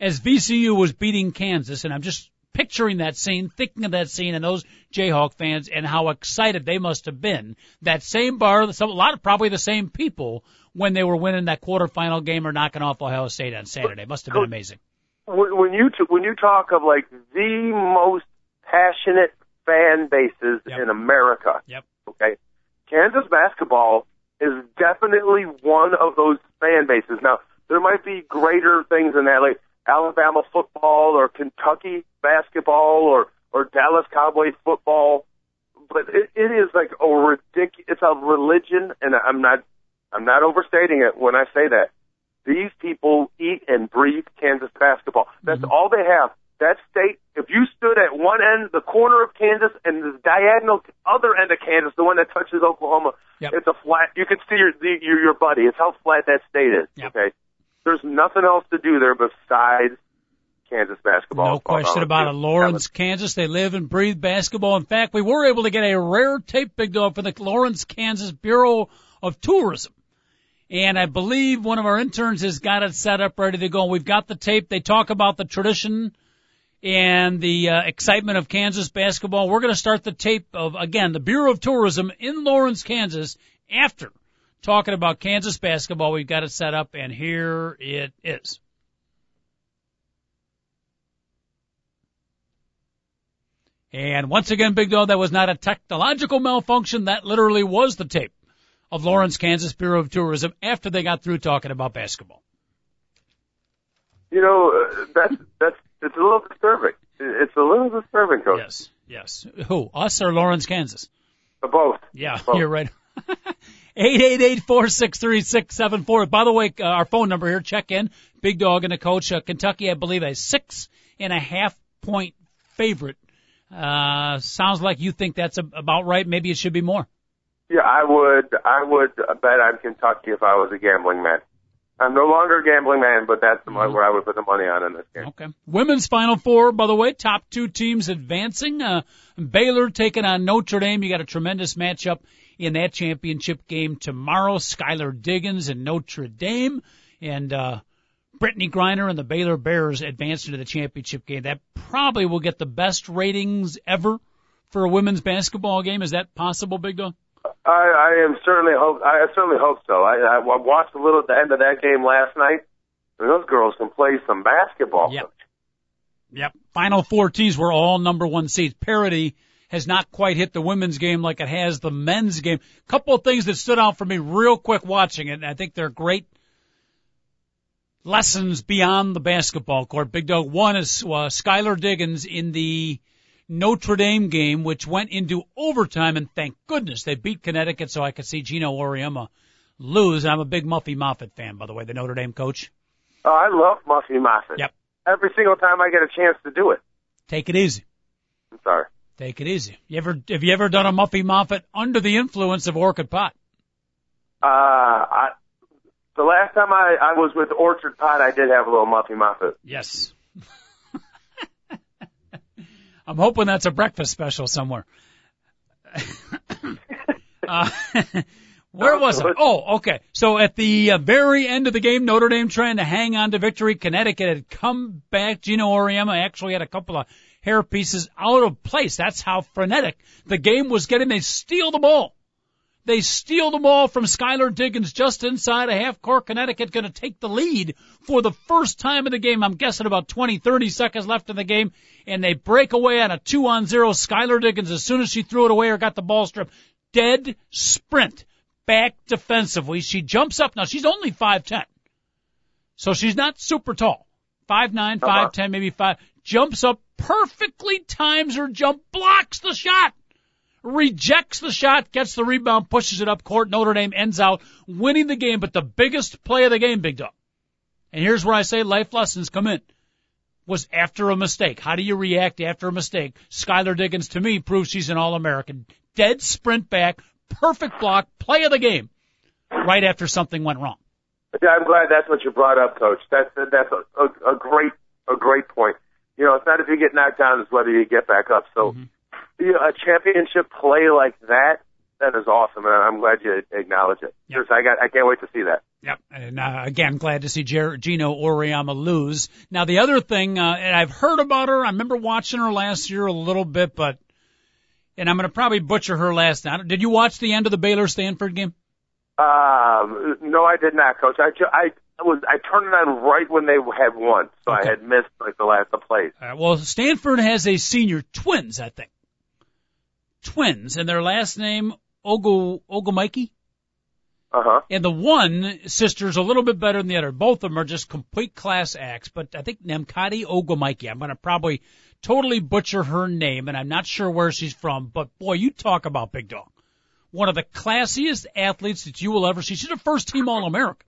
as VCU was beating Kansas. And I'm just picturing that scene, thinking of that scene, and those Jayhawk fans, and how excited they must have been. That same bar, some, a lot of probably the same people when they were winning that quarterfinal game or knocking off Ohio State on Saturday. Must have been amazing. When you t- when you talk of like the most passionate fan bases Yep. in America, Yep. Okay, Kansas basketball is definitely one of those fan bases. Now there might be greater things in that, like Alabama football or Kentucky basketball or or Dallas Cowboys football, but it, it is like a ridiculous. It's a religion, and I'm not I'm not overstating it when I say that. These people eat and breathe Kansas basketball. That's mm-hmm. all they have. That state, if you stood at one end, the corner of Kansas, and the diagonal other end of Kansas, the one that touches Oklahoma, yep. it's a flat. You can see your your your buddy. It's how flat that state is. Yep. Okay, there's nothing else to do there besides Kansas basketball. No question uh, about it. Lawrence, Kansas, they live and breathe basketball. In fact, we were able to get a rare tape, Big Dog, from the Lawrence, Kansas Bureau of Tourism. And I believe one of our interns has got it set up ready to go. We've got the tape. They talk about the tradition and the uh, excitement of Kansas basketball. We're going to start the tape of, again, the Bureau of Tourism in Lawrence, Kansas after talking about Kansas basketball. We've got it set up and here it is. And once again, Big Dog, that was not a technological malfunction. That literally was the tape of Lawrence, Kansas Bureau of Tourism after they got through talking about basketball. You know, uh, that's that's it's a little disturbing. It's a little disturbing, coach. Yes, yes. Who? Us or Lawrence, Kansas? Uh, both. Yeah, both. you're right. Eight eight eight four six three six seven four. By the way, uh, our phone number here. Check in. Big Dog and the coach. Uh, Kentucky, I believe, a six and a half point favorite. Uh, sounds like you think that's a, about right. Maybe it should be more. Yeah, I would. I would bet on Kentucky if I was a gambling man. I'm no longer a gambling man, but that's the mm-hmm. where I would put the money on in this game. Okay. Women's Final Four, by the way, top two teams advancing. Uh, Baylor taking on Notre Dame. You got a tremendous matchup in that championship game tomorrow. Skylar Diggins and Notre Dame, and uh, Brittney Griner and the Baylor Bears advanced into the championship game. That probably will get the best ratings ever for a women's basketball game. Is that possible, Big Dog? I, I am certainly hope. I certainly hope so. I, I watched a little at the end of that game last night. Those girls can play some basketball. Yep. Yep. Final four teams were all number one seeds. Parity has not quite hit the women's game like it has the men's game. Couple of things that stood out for me real quick watching it, and I think they're great lessons beyond the basketball court. Big Dog. One is uh, Skylar Diggins in the Notre Dame game, which went into overtime, and thank goodness they beat Connecticut so I could see Geno Auriemma lose. I'm a big Muffy Moffat fan, by the way, the Notre Dame coach. Oh, I love Muffy Moffat. Yep. Every single time I get a chance to do it. Take it easy. I'm sorry. Take it easy. You ever have you ever done a Muffy Moffat under the influence of Orchid Pot? Uh, I, the last time I, I was with Orchard Pot, I did have a little Muffy Moffat. Yes. I'm hoping that's a breakfast special somewhere. uh, where was I? Oh, okay. So at the uh, very end of the game, Notre Dame trying to hang on to victory. Connecticut had come back. Geno Auriemma actually had a couple of hair pieces out of place. That's how frenetic the game was getting. They steal the ball. They steal the ball from Skylar Diggins just inside a half court. Connecticut going to take the lead for the first time in the game. I'm guessing about 20, 30 seconds left in the game. And they break away on a two on zero. Skylar Diggins, as soon as she threw it away or got the ball stripped, dead sprint back defensively. She jumps up. Now she's only 5'10. So she's not super tall. 5'9, 5'10, maybe 5. Jumps up perfectly times her jump, blocks the shot rejects the shot, gets the rebound, pushes it up court. Notre Dame ends out winning the game, but the biggest play of the game, Big Dog. And here's where I say life lessons come in. Was after a mistake. How do you react after a mistake? Skylar Diggins to me proves she's an All-American. Dead sprint back, perfect block, play of the game. Right after something went wrong. I'm glad that's what you brought up, Coach. That's that's a, a, a great a great point. You know, it's not if you get knocked down, it's whether you get back up. So mm-hmm a championship play like that, that is awesome, and I'm glad you acknowledge it. Yep. I got, I can't wait to see that. Yep, and uh, again, glad to see Jer- Geno Auriemma lose. Now, the other thing, uh, and I've heard about her. I remember watching her last year a little bit, but and I'm going to probably butcher her last night. Did you watch the end of the Baylor Stanford game? Um, no, I did not, Coach. I, I was I turned it on right when they had won, so okay. I had missed like the last the plays. Uh, well, Stanford has a senior twins, I think twins, and their last name Ogo Ogomiki. Uh huh. And the one sister's a little bit better than the other. Both of them are just complete class acts, but I think Nemkati Ogomiki, I'm going to probably totally butcher her name, and I'm not sure where she's from, but boy, you talk about Big Dog. One of the classiest athletes that you will ever see. She's a first team All American.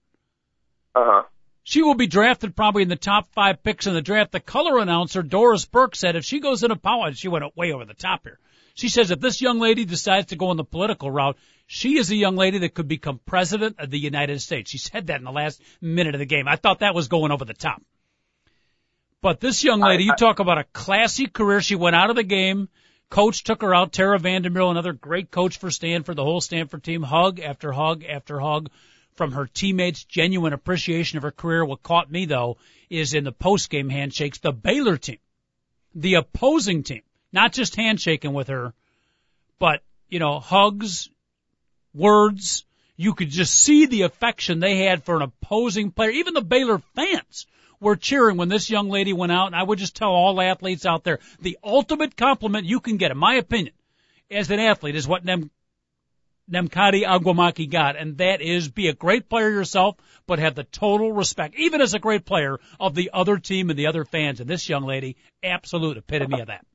Uh huh. She will be drafted probably in the top five picks in the draft. The color announcer, Doris Burke, said if she goes in a power, she went way over the top here. She says if this young lady decides to go on the political route, she is a young lady that could become president of the United States. She said that in the last minute of the game. I thought that was going over the top. But this young lady, you talk about a classy career. She went out of the game. Coach took her out. Tara VanDerveer, another great coach for Stanford, the whole Stanford team, hug after hug after hug from her teammates, genuine appreciation of her career. What caught me though is in the post game handshakes, the Baylor team, the opposing team, not just handshaking with her, but, you know, hugs, words. You could just see the affection they had for an opposing player. Even the Baylor fans were cheering when this young lady went out. And I would just tell all athletes out there, the ultimate compliment you can get, in my opinion, as an athlete is what Nem, Nemkati Agwamaki got. And that is be a great player yourself, but have the total respect, even as a great player, of the other team and the other fans. And this young lady, absolute epitome of that.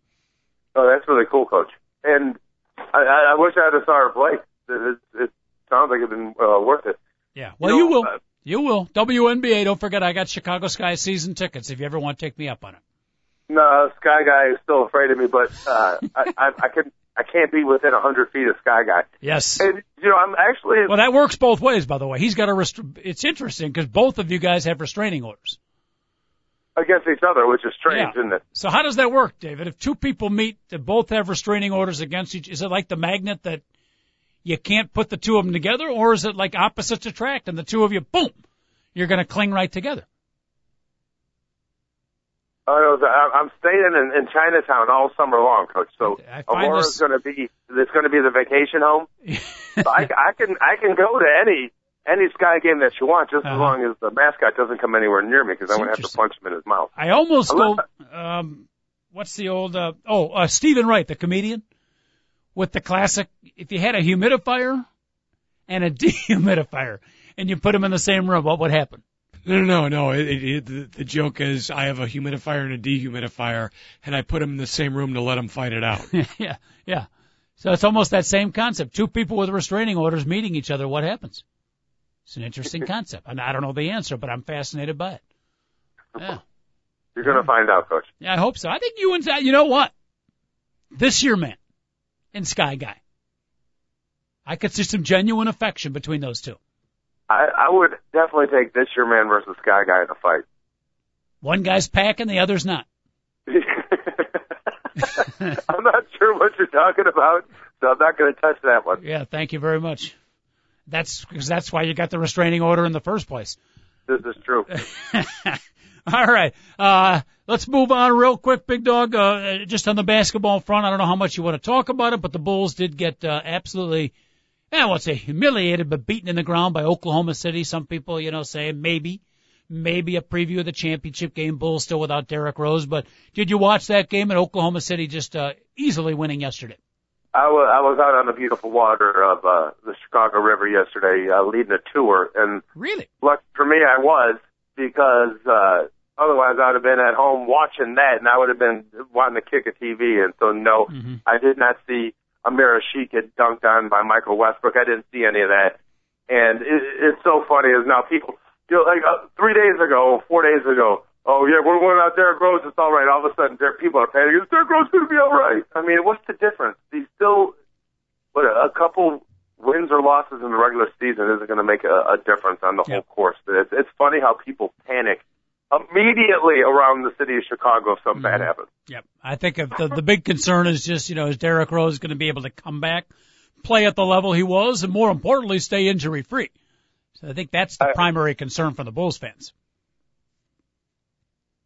Oh, that's really cool, Coach. And I, I wish I had a saw her play. It, it, it sounds like it's been uh, worth it. Yeah. Well, you, know, you will. Uh, you will. WNBA. Don't forget, I got Chicago Sky season tickets. If you ever want to take me up on it. No, Sky Guy is still afraid of me, but uh, I, I, I can. I can't be within a hundred feet of Sky Guy. Yes. And you know, I'm actually. Well, that works both ways, by the way. He's got a. Rest- it's interesting because both of you guys have restraining orders against each other, which is strange, yeah. isn't it? So how does that work, David? If two people meet that both have restraining orders against each, is it like the magnet that you can't put the two of them together, or is it like opposites attract and the two of you, boom, you're going to cling right together? Oh, no, I'm staying in, in Chinatown all summer long, Coach. So Aurora's this... going to be it's going to be the vacation home. so I, I can I can go to any any Sky game that you want, just uh-huh. as long as the mascot doesn't come anywhere near me, because I'm going to have to punch him in his mouth. I almost go. Um, what's the old? Uh, oh, uh, Steven Wright, the comedian, with the classic. If you had a humidifier and a dehumidifier, and you put them in the same room, what would happen? No, no, no. It, it, it, the, the joke is I have a humidifier and a dehumidifier, and I put them in the same room to let them fight it out. yeah, yeah. So it's almost that same concept. Two people with restraining orders meeting each other. What happens? It's an interesting concept. And I don't know the answer, but I'm fascinated by it. Yeah. You're going to find out, Coach. Yeah, I hope so. I think you and you know what? This year, man, and Sky Guy. I could see some genuine affection between those two. I, I would definitely take this year man versus Sky Guy in a fight. One guy's packing, the other's not. I'm not sure what you're talking about, so I'm not going to touch that one. Yeah, thank you very much. That's because that's why you got the restraining order in the first place. This is true. All right. Uh, let's move on real quick, big dog. Uh, just on the basketball front, I don't know how much you want to talk about it, but the Bulls did get, uh, absolutely, I won't say humiliated, but beaten in the ground by Oklahoma City. Some people, you know, say maybe, maybe a preview of the championship game. Bulls still without Derrick Rose, but did you watch that game at Oklahoma City just, uh, easily winning yesterday? I was I was out on the beautiful water of uh, the Chicago River yesterday, uh, leading a tour, and really, luck for me, I was because uh, otherwise I would have been at home watching that, and I would have been wanting to kick a TV. And so, no, mm-hmm. I did not see Omer Asik get dunked on by Michael Westbrook. I didn't see any of that, and it, it's so funny is now people, you know, like uh, three days ago, four days ago, oh yeah, we're going out Derrick Rose, it's all right. All of a sudden, there people are panicking. Derrick Rose going to be all right? I mean, what's the difference? He's still what a, couple wins or losses in the regular season isn't going to make a, a difference on the yep. whole course. It's, it's funny how people panic immediately around the city of Chicago if something mm-hmm. bad happens. Yep, I think if the the big concern is just you know is Derrick Rose going to be able to come back, play at the level he was, and more importantly, stay injury free. So I think that's the I, primary concern for the Bulls fans.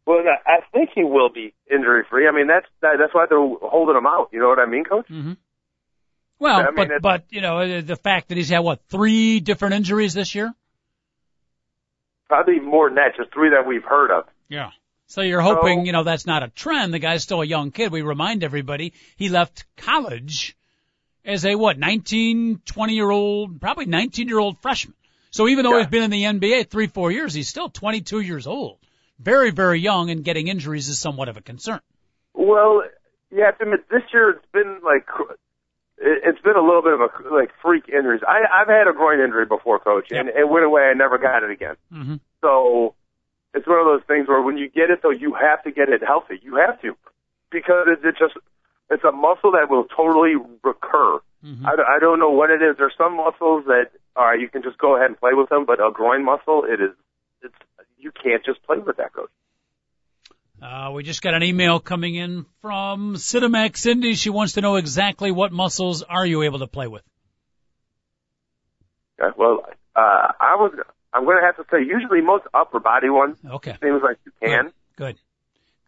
Well, I think he will be injury free. I mean, that's that, that's why they're holding him out. You know what I mean, Coach? Mm-hmm. Well, I mean, but but you know the fact that he's had what three different injuries this year? Probably more than that, just three that we've heard of. Yeah. So you're hoping, so, you know, that's not a trend. The guy's still a young kid. We remind everybody he left college as a what, 19, 20 year old, probably 19 year old freshman. So even though Yeah. he's been in the NBA three, four years, he's still 22 years old. Very, very young and getting injuries is somewhat of a concern. Well, you have to admit, this year it's been like it- it's been a little bit of a like freak injuries. I I've had a groin injury before, coach, and it went away. I never got it again. hmm So it's one of those things where when you get it, though, you have to get it healthy. You have to because it, it just it's a muscle that will totally recur. hmm I, don't- I don't know what it is. There's some muscles that all right, you can just go ahead and play with them, but a groin muscle, it is it's you can't just play with that, coach. Uh, we just got an email coming in from Cinemax Cindy. She wants to know exactly what muscles are you able to play with? Okay, well, uh, I was I'm going to have to say usually most upper body ones Okay. seems like you can. Good.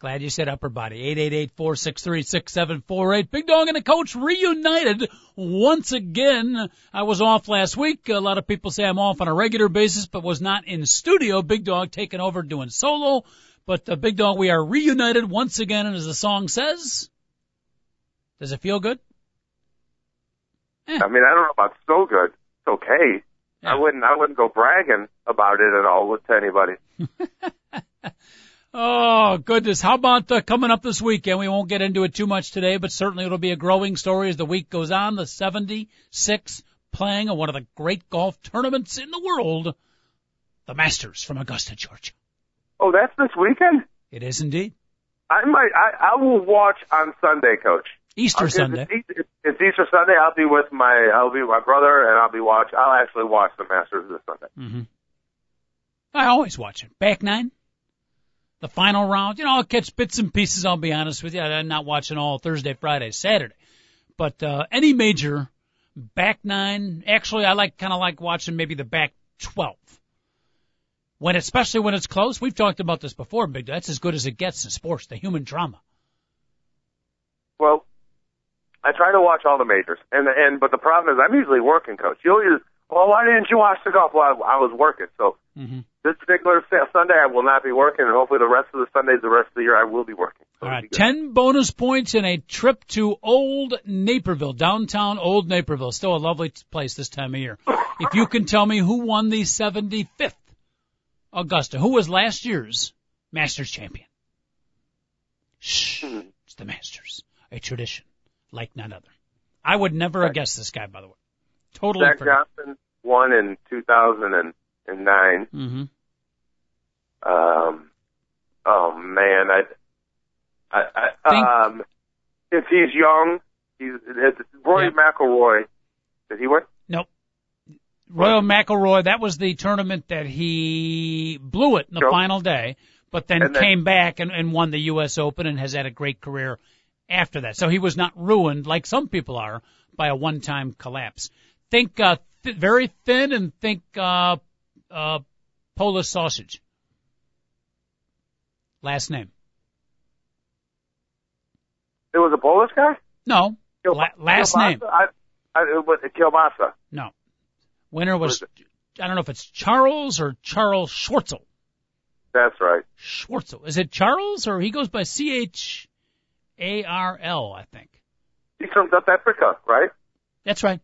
Glad you said upper body. Eight eight eight four six three six seven four eight. Big Dog and the coach reunited once again. I was off last week. A lot of people say I'm off on a regular basis, but was not in studio. Big Dog taking over doing solo. But uh, Big Dog, we are reunited once again, and as the song says, does it feel good? I mean, I don't know about so good. It's okay. Yeah. I wouldn't I wouldn't go bragging about it at all to anybody. Oh goodness! How about uh, coming up this weekend? We won't get into it too much today, but certainly it'll be a growing story as the week goes on. The 76 playing in one of the great golf tournaments in the world, the Masters from Augusta, Georgia. Oh, that's this weekend. It is indeed I might I I will watch on Sunday, Coach. Easter Sunday. It's Easter, it's Easter Sunday. I'll be with my I'll be with my brother and I'll be watch. I'll actually watch the Masters this Sunday. Mm-hmm. I always watch it. Back nine, the final round. You know, I'll catch bits and pieces. I'll be honest with you. I'm not watching all Thursday, Friday, Saturday, but uh, any major back nine. Actually, I like kind of like watching maybe the back twelve. When especially when it's close, we've talked about this before, Big. That's as good as it gets in sports. The human drama. Well, I try to watch all the majors, and and but the problem is I'm usually working, Coach. You'll use well, why didn't you watch the golf? Well, I, I was working, so Mm-hmm. this particular Sunday I will not be working, and hopefully the rest of the Sundays, the rest of the year, I will be working. So All right, ten bonus points and a trip to Old Naperville, downtown Old Naperville. Still a lovely place this time of year. If you can tell me who won the 75th Augusta, who was last year's Masters champion? Shh, Hmm. it's the Masters, a tradition like none other. I would never have guessed this guy, by the way. Totally. Zach forgot. Johnson won in 2009. Mm-hmm. Um, oh man, I, I, I Think- um, if he's young, he's it's Roy Yep. McIlroy. Did he win? Nope. Rory McIlroy, that was the tournament that he blew it in the Sure. final day, but then, then- came back and, and won the U.S. Open and has had a great career after that. So he was not ruined like some people are by a one-time collapse. Think uh, th- very thin and think uh, uh, Polish sausage. Last name. It was a Polish guy. No, La- last Kielbasa? name. I, I, it Kielbasa. no. Winner was, What I don't know if it's Charles or Charles Schwartzel. That's right. Schwartzel. Is it Charles or he goes by C H A R L, I think. He's from South Africa, right? That's right.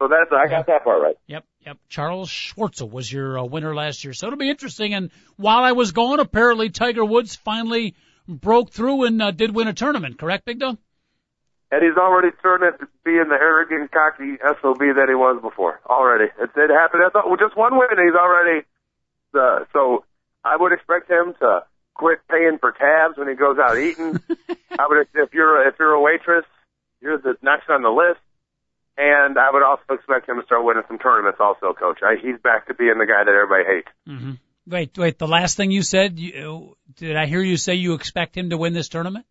So that's I got that part right. Yep, yep. Charles Schwartzel was your uh, winner last year. So it'll be interesting. And while I was gone, apparently Tiger Woods finally broke through and uh, did win a tournament, correct, Big Dog? And he's already turned into being the arrogant, cocky SOB that he was before. Already, it did happen. That's all, with just one win, and he's already. Uh, so I would expect him to quit paying for tabs when he goes out eating. I would, if you're if you're a waitress, you're the next on the list. And I would also expect him to start winning some tournaments, also, Coach. I, he's back to being the guy that everybody hates. Mm-hmm. Wait, wait. The last thing you said, you, did I hear you say you expect him to win this tournament?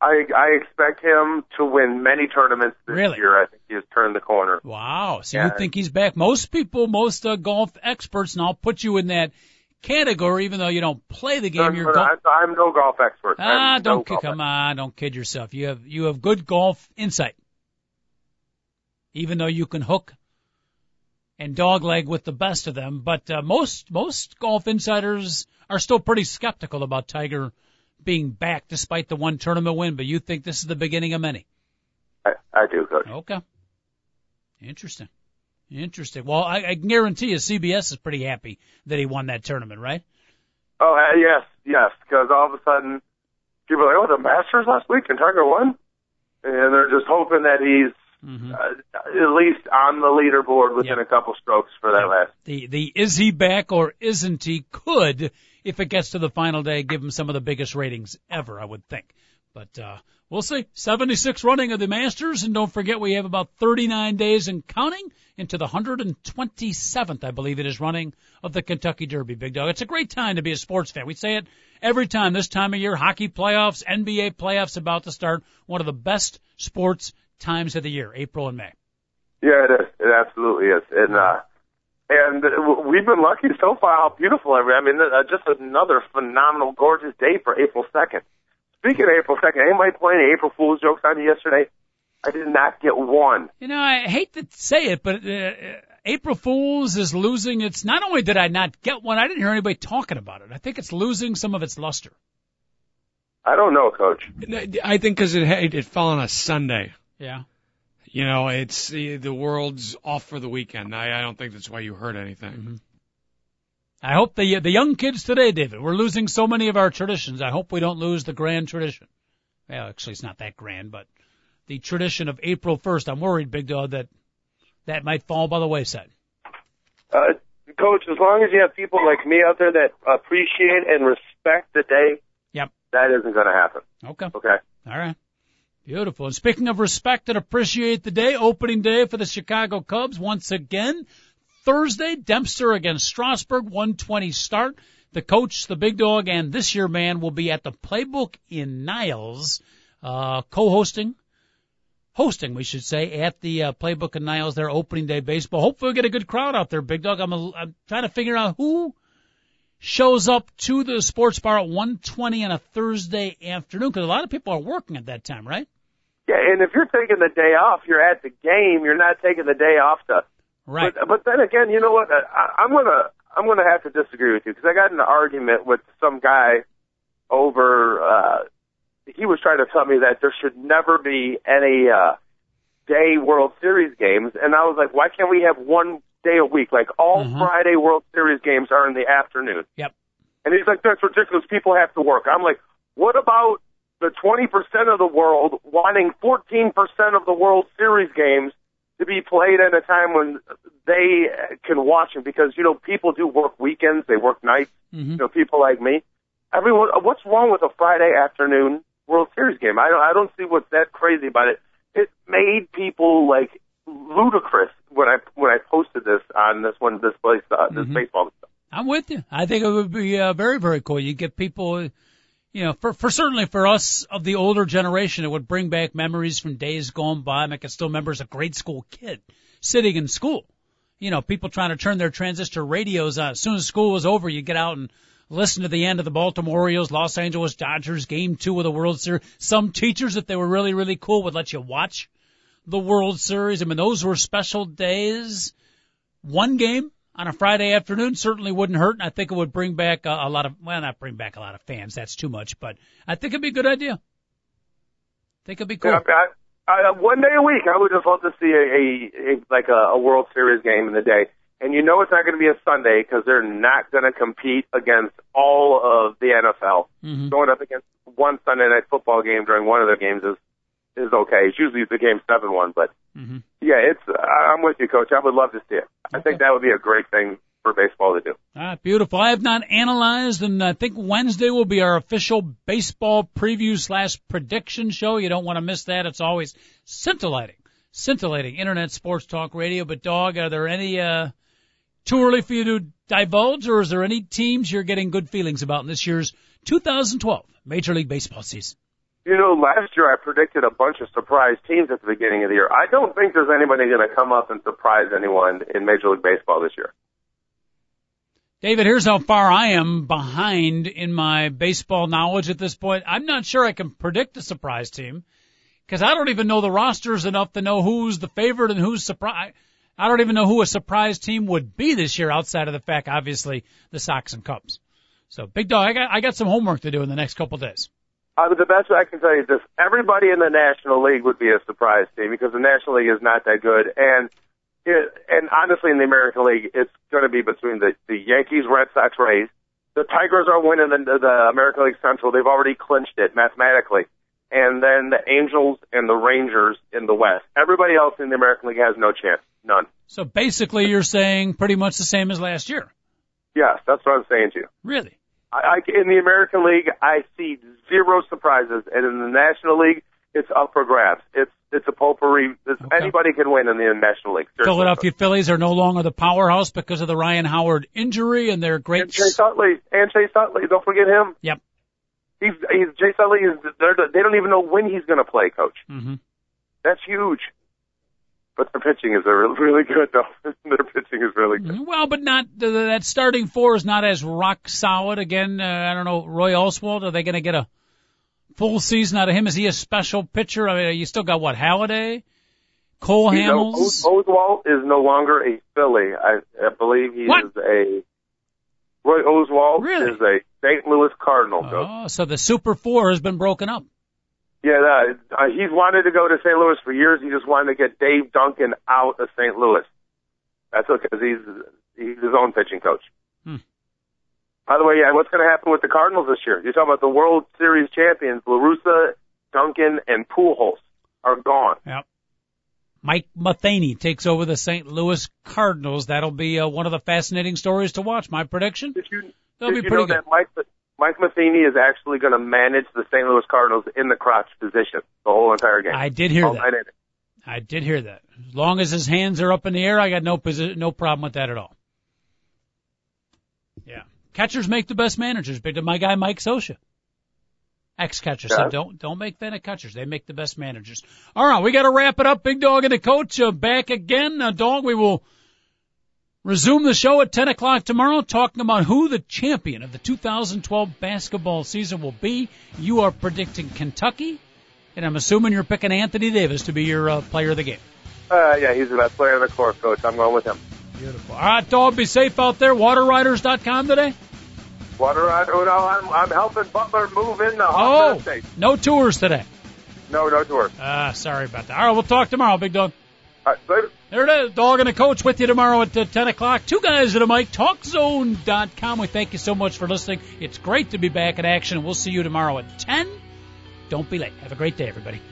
I I expect him to win many tournaments this Really? year. I think he has turned the corner. Wow. So you think he's back? Most people, most uh, golf experts, and I'll put you in that category, even though you don't play the game. I'm, You're golf. I'm, I'm no golf expert. Ah, I'm don't no kid, come on, don't kid yourself. You have you have good golf insight. Even though you can hook and dogleg with the best of them, but uh, most most golf insiders are still pretty skeptical about Tiger being back despite the one tournament win. But you think this is the beginning of many? I, I do, Coach. Okay. Interesting. Interesting. Well, I, I guarantee you CBS is pretty happy that he won that tournament, right? Oh, uh, yes, yes, because all of a sudden people are like, oh, the Masters last week and Tiger won? And they're just hoping that he's Mm-hmm. uh, at least on the leaderboard within Yep. a couple strokes for that last. The the is he back or isn't he could, if it gets to the final day, give him some of the biggest ratings ever, I would think. But uh we'll see. 76 running of the Masters, and don't forget we have about 39 days and counting into the 127th, I believe it is, running of the Kentucky Derby. Big dog. It's a great time to be a sports fan. We say it every time this time of year. Hockey playoffs, NBA playoffs about to start. One of the best sports times of the year, April and May. Yeah, it is. It absolutely is. And uh, and uh, we've been lucky so far. How beautiful! every- I mean, uh, just another phenomenal, gorgeous day for April second. Speaking of April second, anybody playing any April Fool's jokes on you yesterday? I did not get one. You know, I hate to say it, but uh, uh, April Fools is losing its. Not only did I not get one, I didn't hear anybody talking about it. I think it's losing some of its luster. I don't know, Coach. I think because it had- it fell on a Sunday. Yeah. You know, it's the the world's off for the weekend. I, I don't think that's why you heard anything. Mm-hmm. I hope the the young kids today, David, we're losing so many of our traditions. I hope we don't lose the grand tradition. Well, actually, it's not that grand, but the tradition of April 1st. I'm worried, Big Dog, that that might fall by the wayside. Uh, Coach, as long as you have people like me out there that appreciate and respect the day, Yep. that isn't going to happen. Okay. Okay. All right. Beautiful. And speaking of respect and appreciate the day, opening day for the Chicago Cubs once again. Thursday, Dempster against Strasburg, 120 start. The coach, the big dog, and this year man will be at the playbook in Niles, uh, co-hosting, hosting, we should say, at the uh, playbook in Niles, their opening day baseball. Hopefully we'll get a good crowd out there, big dog. I'm, a, I'm trying to figure out who shows up to the sports bar at 120 on a Thursday afternoon, because a lot of people are working at that time, right? Yeah, and if you're taking the day off, you're at the game. You're not taking the day off to. Right. But, but then again, you know what? I, I'm gonna I'm gonna have to disagree with you because I got in an argument with some guy over. uh He was trying to tell me that there should never be any uh day World Series games, and I was like, why can't we have one day a week? Like all Mhm. Friday World Series games are in the afternoon. Yep. And he's like, that's ridiculous. People have to work. I'm like, what about the 20% of the world wanting 14% of the World Series games to be played at a time when they can watch them? Because, you know, people do work weekends, they work nights, hmm you know, people like me. Everyone, what's wrong with a Friday afternoon World Series game? I don't, I don't see what's that crazy about it. It made people like ludicrous when I when I posted this on this one this place uh, this Mhm. baseball stuff. I'm with you. I think it would be uh, very, very cool. You get people, you know, for, for certainly for us of the older generation, it would bring back memories from days gone by. I can still remember as a grade school kid sitting in school. You know, people trying to turn their transistor radios on. As soon as school was over, you get out and listen to the end of the Baltimore Orioles, Los Angeles Dodgers game two of the World Series. Some teachers, if they were really, really cool, would let you watch the World Series. I mean, those were special days. One game on a Friday afternoon certainly wouldn't hurt, and I think it would bring back a, a lot of well, not bring back a lot of fans. That's too much, but I think it'd be a good idea. I think it'd be cool. Yeah, I, I, one day a week, I would just love to see a, a, a like a, a World Series game in the day. And you know it's not going to be a Sunday because they're not going to compete against all of the NFL. hmm Going up against one Sunday night football game during one of their games is is okay. It's usually the game seven one, but hmm yeah, it's. I'm with you, Coach. I would love to see it. I think that would be a great thing for baseball to do. Right, beautiful. I have not analyzed, and I think Wednesday will be our official baseball preview slash prediction show. You don't want to miss that. It's always scintillating, scintillating internet sports talk radio. But dog, are there any uh, too early for you to divulge, or is there any teams you're getting good feelings about in this year's 2012 Major League Baseball season? You know, last year I predicted a bunch of surprise teams at the beginning of the year. I don't think there's anybody going to come up and surprise anyone in Major League Baseball this year. David, here's how far I am behind in my baseball knowledge at this point. I'm not sure I can predict a surprise team because I don't even know the rosters enough to know who's the favorite and who's surprise. I don't even know who a surprise team would be this year outside of the fact, obviously, the Sox and Cubs. So, Big Dog, I got, I got some homework to do in the next couple days. Uh, the best I can tell you is this: everybody in the National League would be a surprise team because the National League is not that good, and it, and honestly, in the American League, it's going to be between the the Yankees, Red Sox, Rays. The Tigers are winning the, the American League Central. They've already clinched it mathematically, and then the Angels and the Rangers in the West. Everybody else in the American League has no chance, none. So basically, you're saying pretty much the same as last year. Yes, that's what I'm saying to you. Really? I, I, in the American League, I see zero surprises, and in the National League, it's up for grabs. It's it's a potpourri. It's, Okay. Anybody can win in the National League. Seriously. Philadelphia Phillies are no longer the powerhouse because of the Ryan Howard injury and their And great. Chase Utley, and Chase Utley, don't forget him. Yep. He's, he's Chase Utley is. They're, they don't even know when he's going to play, Coach. hmm That's huge. But their pitching is really, really good, though. their pitching is really good. Well, but not the, that starting four is not as rock solid. Again, uh, I don't know. Roy Oswalt, are they going to get a full season out of him? Is he a special pitcher? I mean, you still got what Halladay, Cole You Hamels. Os- Oswalt is no longer a Philly. I, I believe he What? is a. Roy Oswalt Really? is a St. Louis Cardinal. Coach. Oh, so the Super Four has been broken up. Yeah, uh, uh, he's wanted to go to St. Louis for years. He just wanted to get Dave Duncan out of St. Louis. That's okay because he's he's his own pitching coach. Hmm. By the way, yeah, what's going to happen with the Cardinals this year? You're talking about the World Series champions, La Russa, Duncan, and Pujols are gone. Yep. Mike Matheny takes over the St. Louis Cardinals. That'll be uh, one of the fascinating stories to watch. My prediction: Did you That'll did be you pretty know good. that Mike Mike Matheny is actually going to manage the St. Louis Cardinals in the crotch position the whole entire game? I did hear All that. I did hear that. As long as his hands are up in the air, I got no posi- no problem with that at all. Yeah, catchers make the best managers. But my guy Mike Scioscia, ex-catcher, Yeah. said don't don't make fun of catchers. They make the best managers. All right, we got to wrap it up. Big Dog and the coach uh, back again. Uh, dog, we will resume the show at 10 o'clock tomorrow, talking about who the champion of the 2012 basketball season will be. You are predicting Kentucky. And I'm assuming you're picking Anthony Davis to be your uh, player of the game. Uh, yeah, he's the best player in the court, coach. I'm going with him. Beautiful. All right, dog, be safe out there. Wateriders.com today. Water, I, oh, no, I'm, I'm helping Butler move in the Oh, no tours today. No, no tours. Ah, sorry about that. All right, we'll talk tomorrow, big dog. Right, later. There it is. Dog and a coach with you tomorrow at uh, 10 o'clock. Two guys at a mic. TalkZone.com. We thank you so much for listening. It's great to be back in action. We'll see you tomorrow at 10. Don't be late. Have a great day, everybody.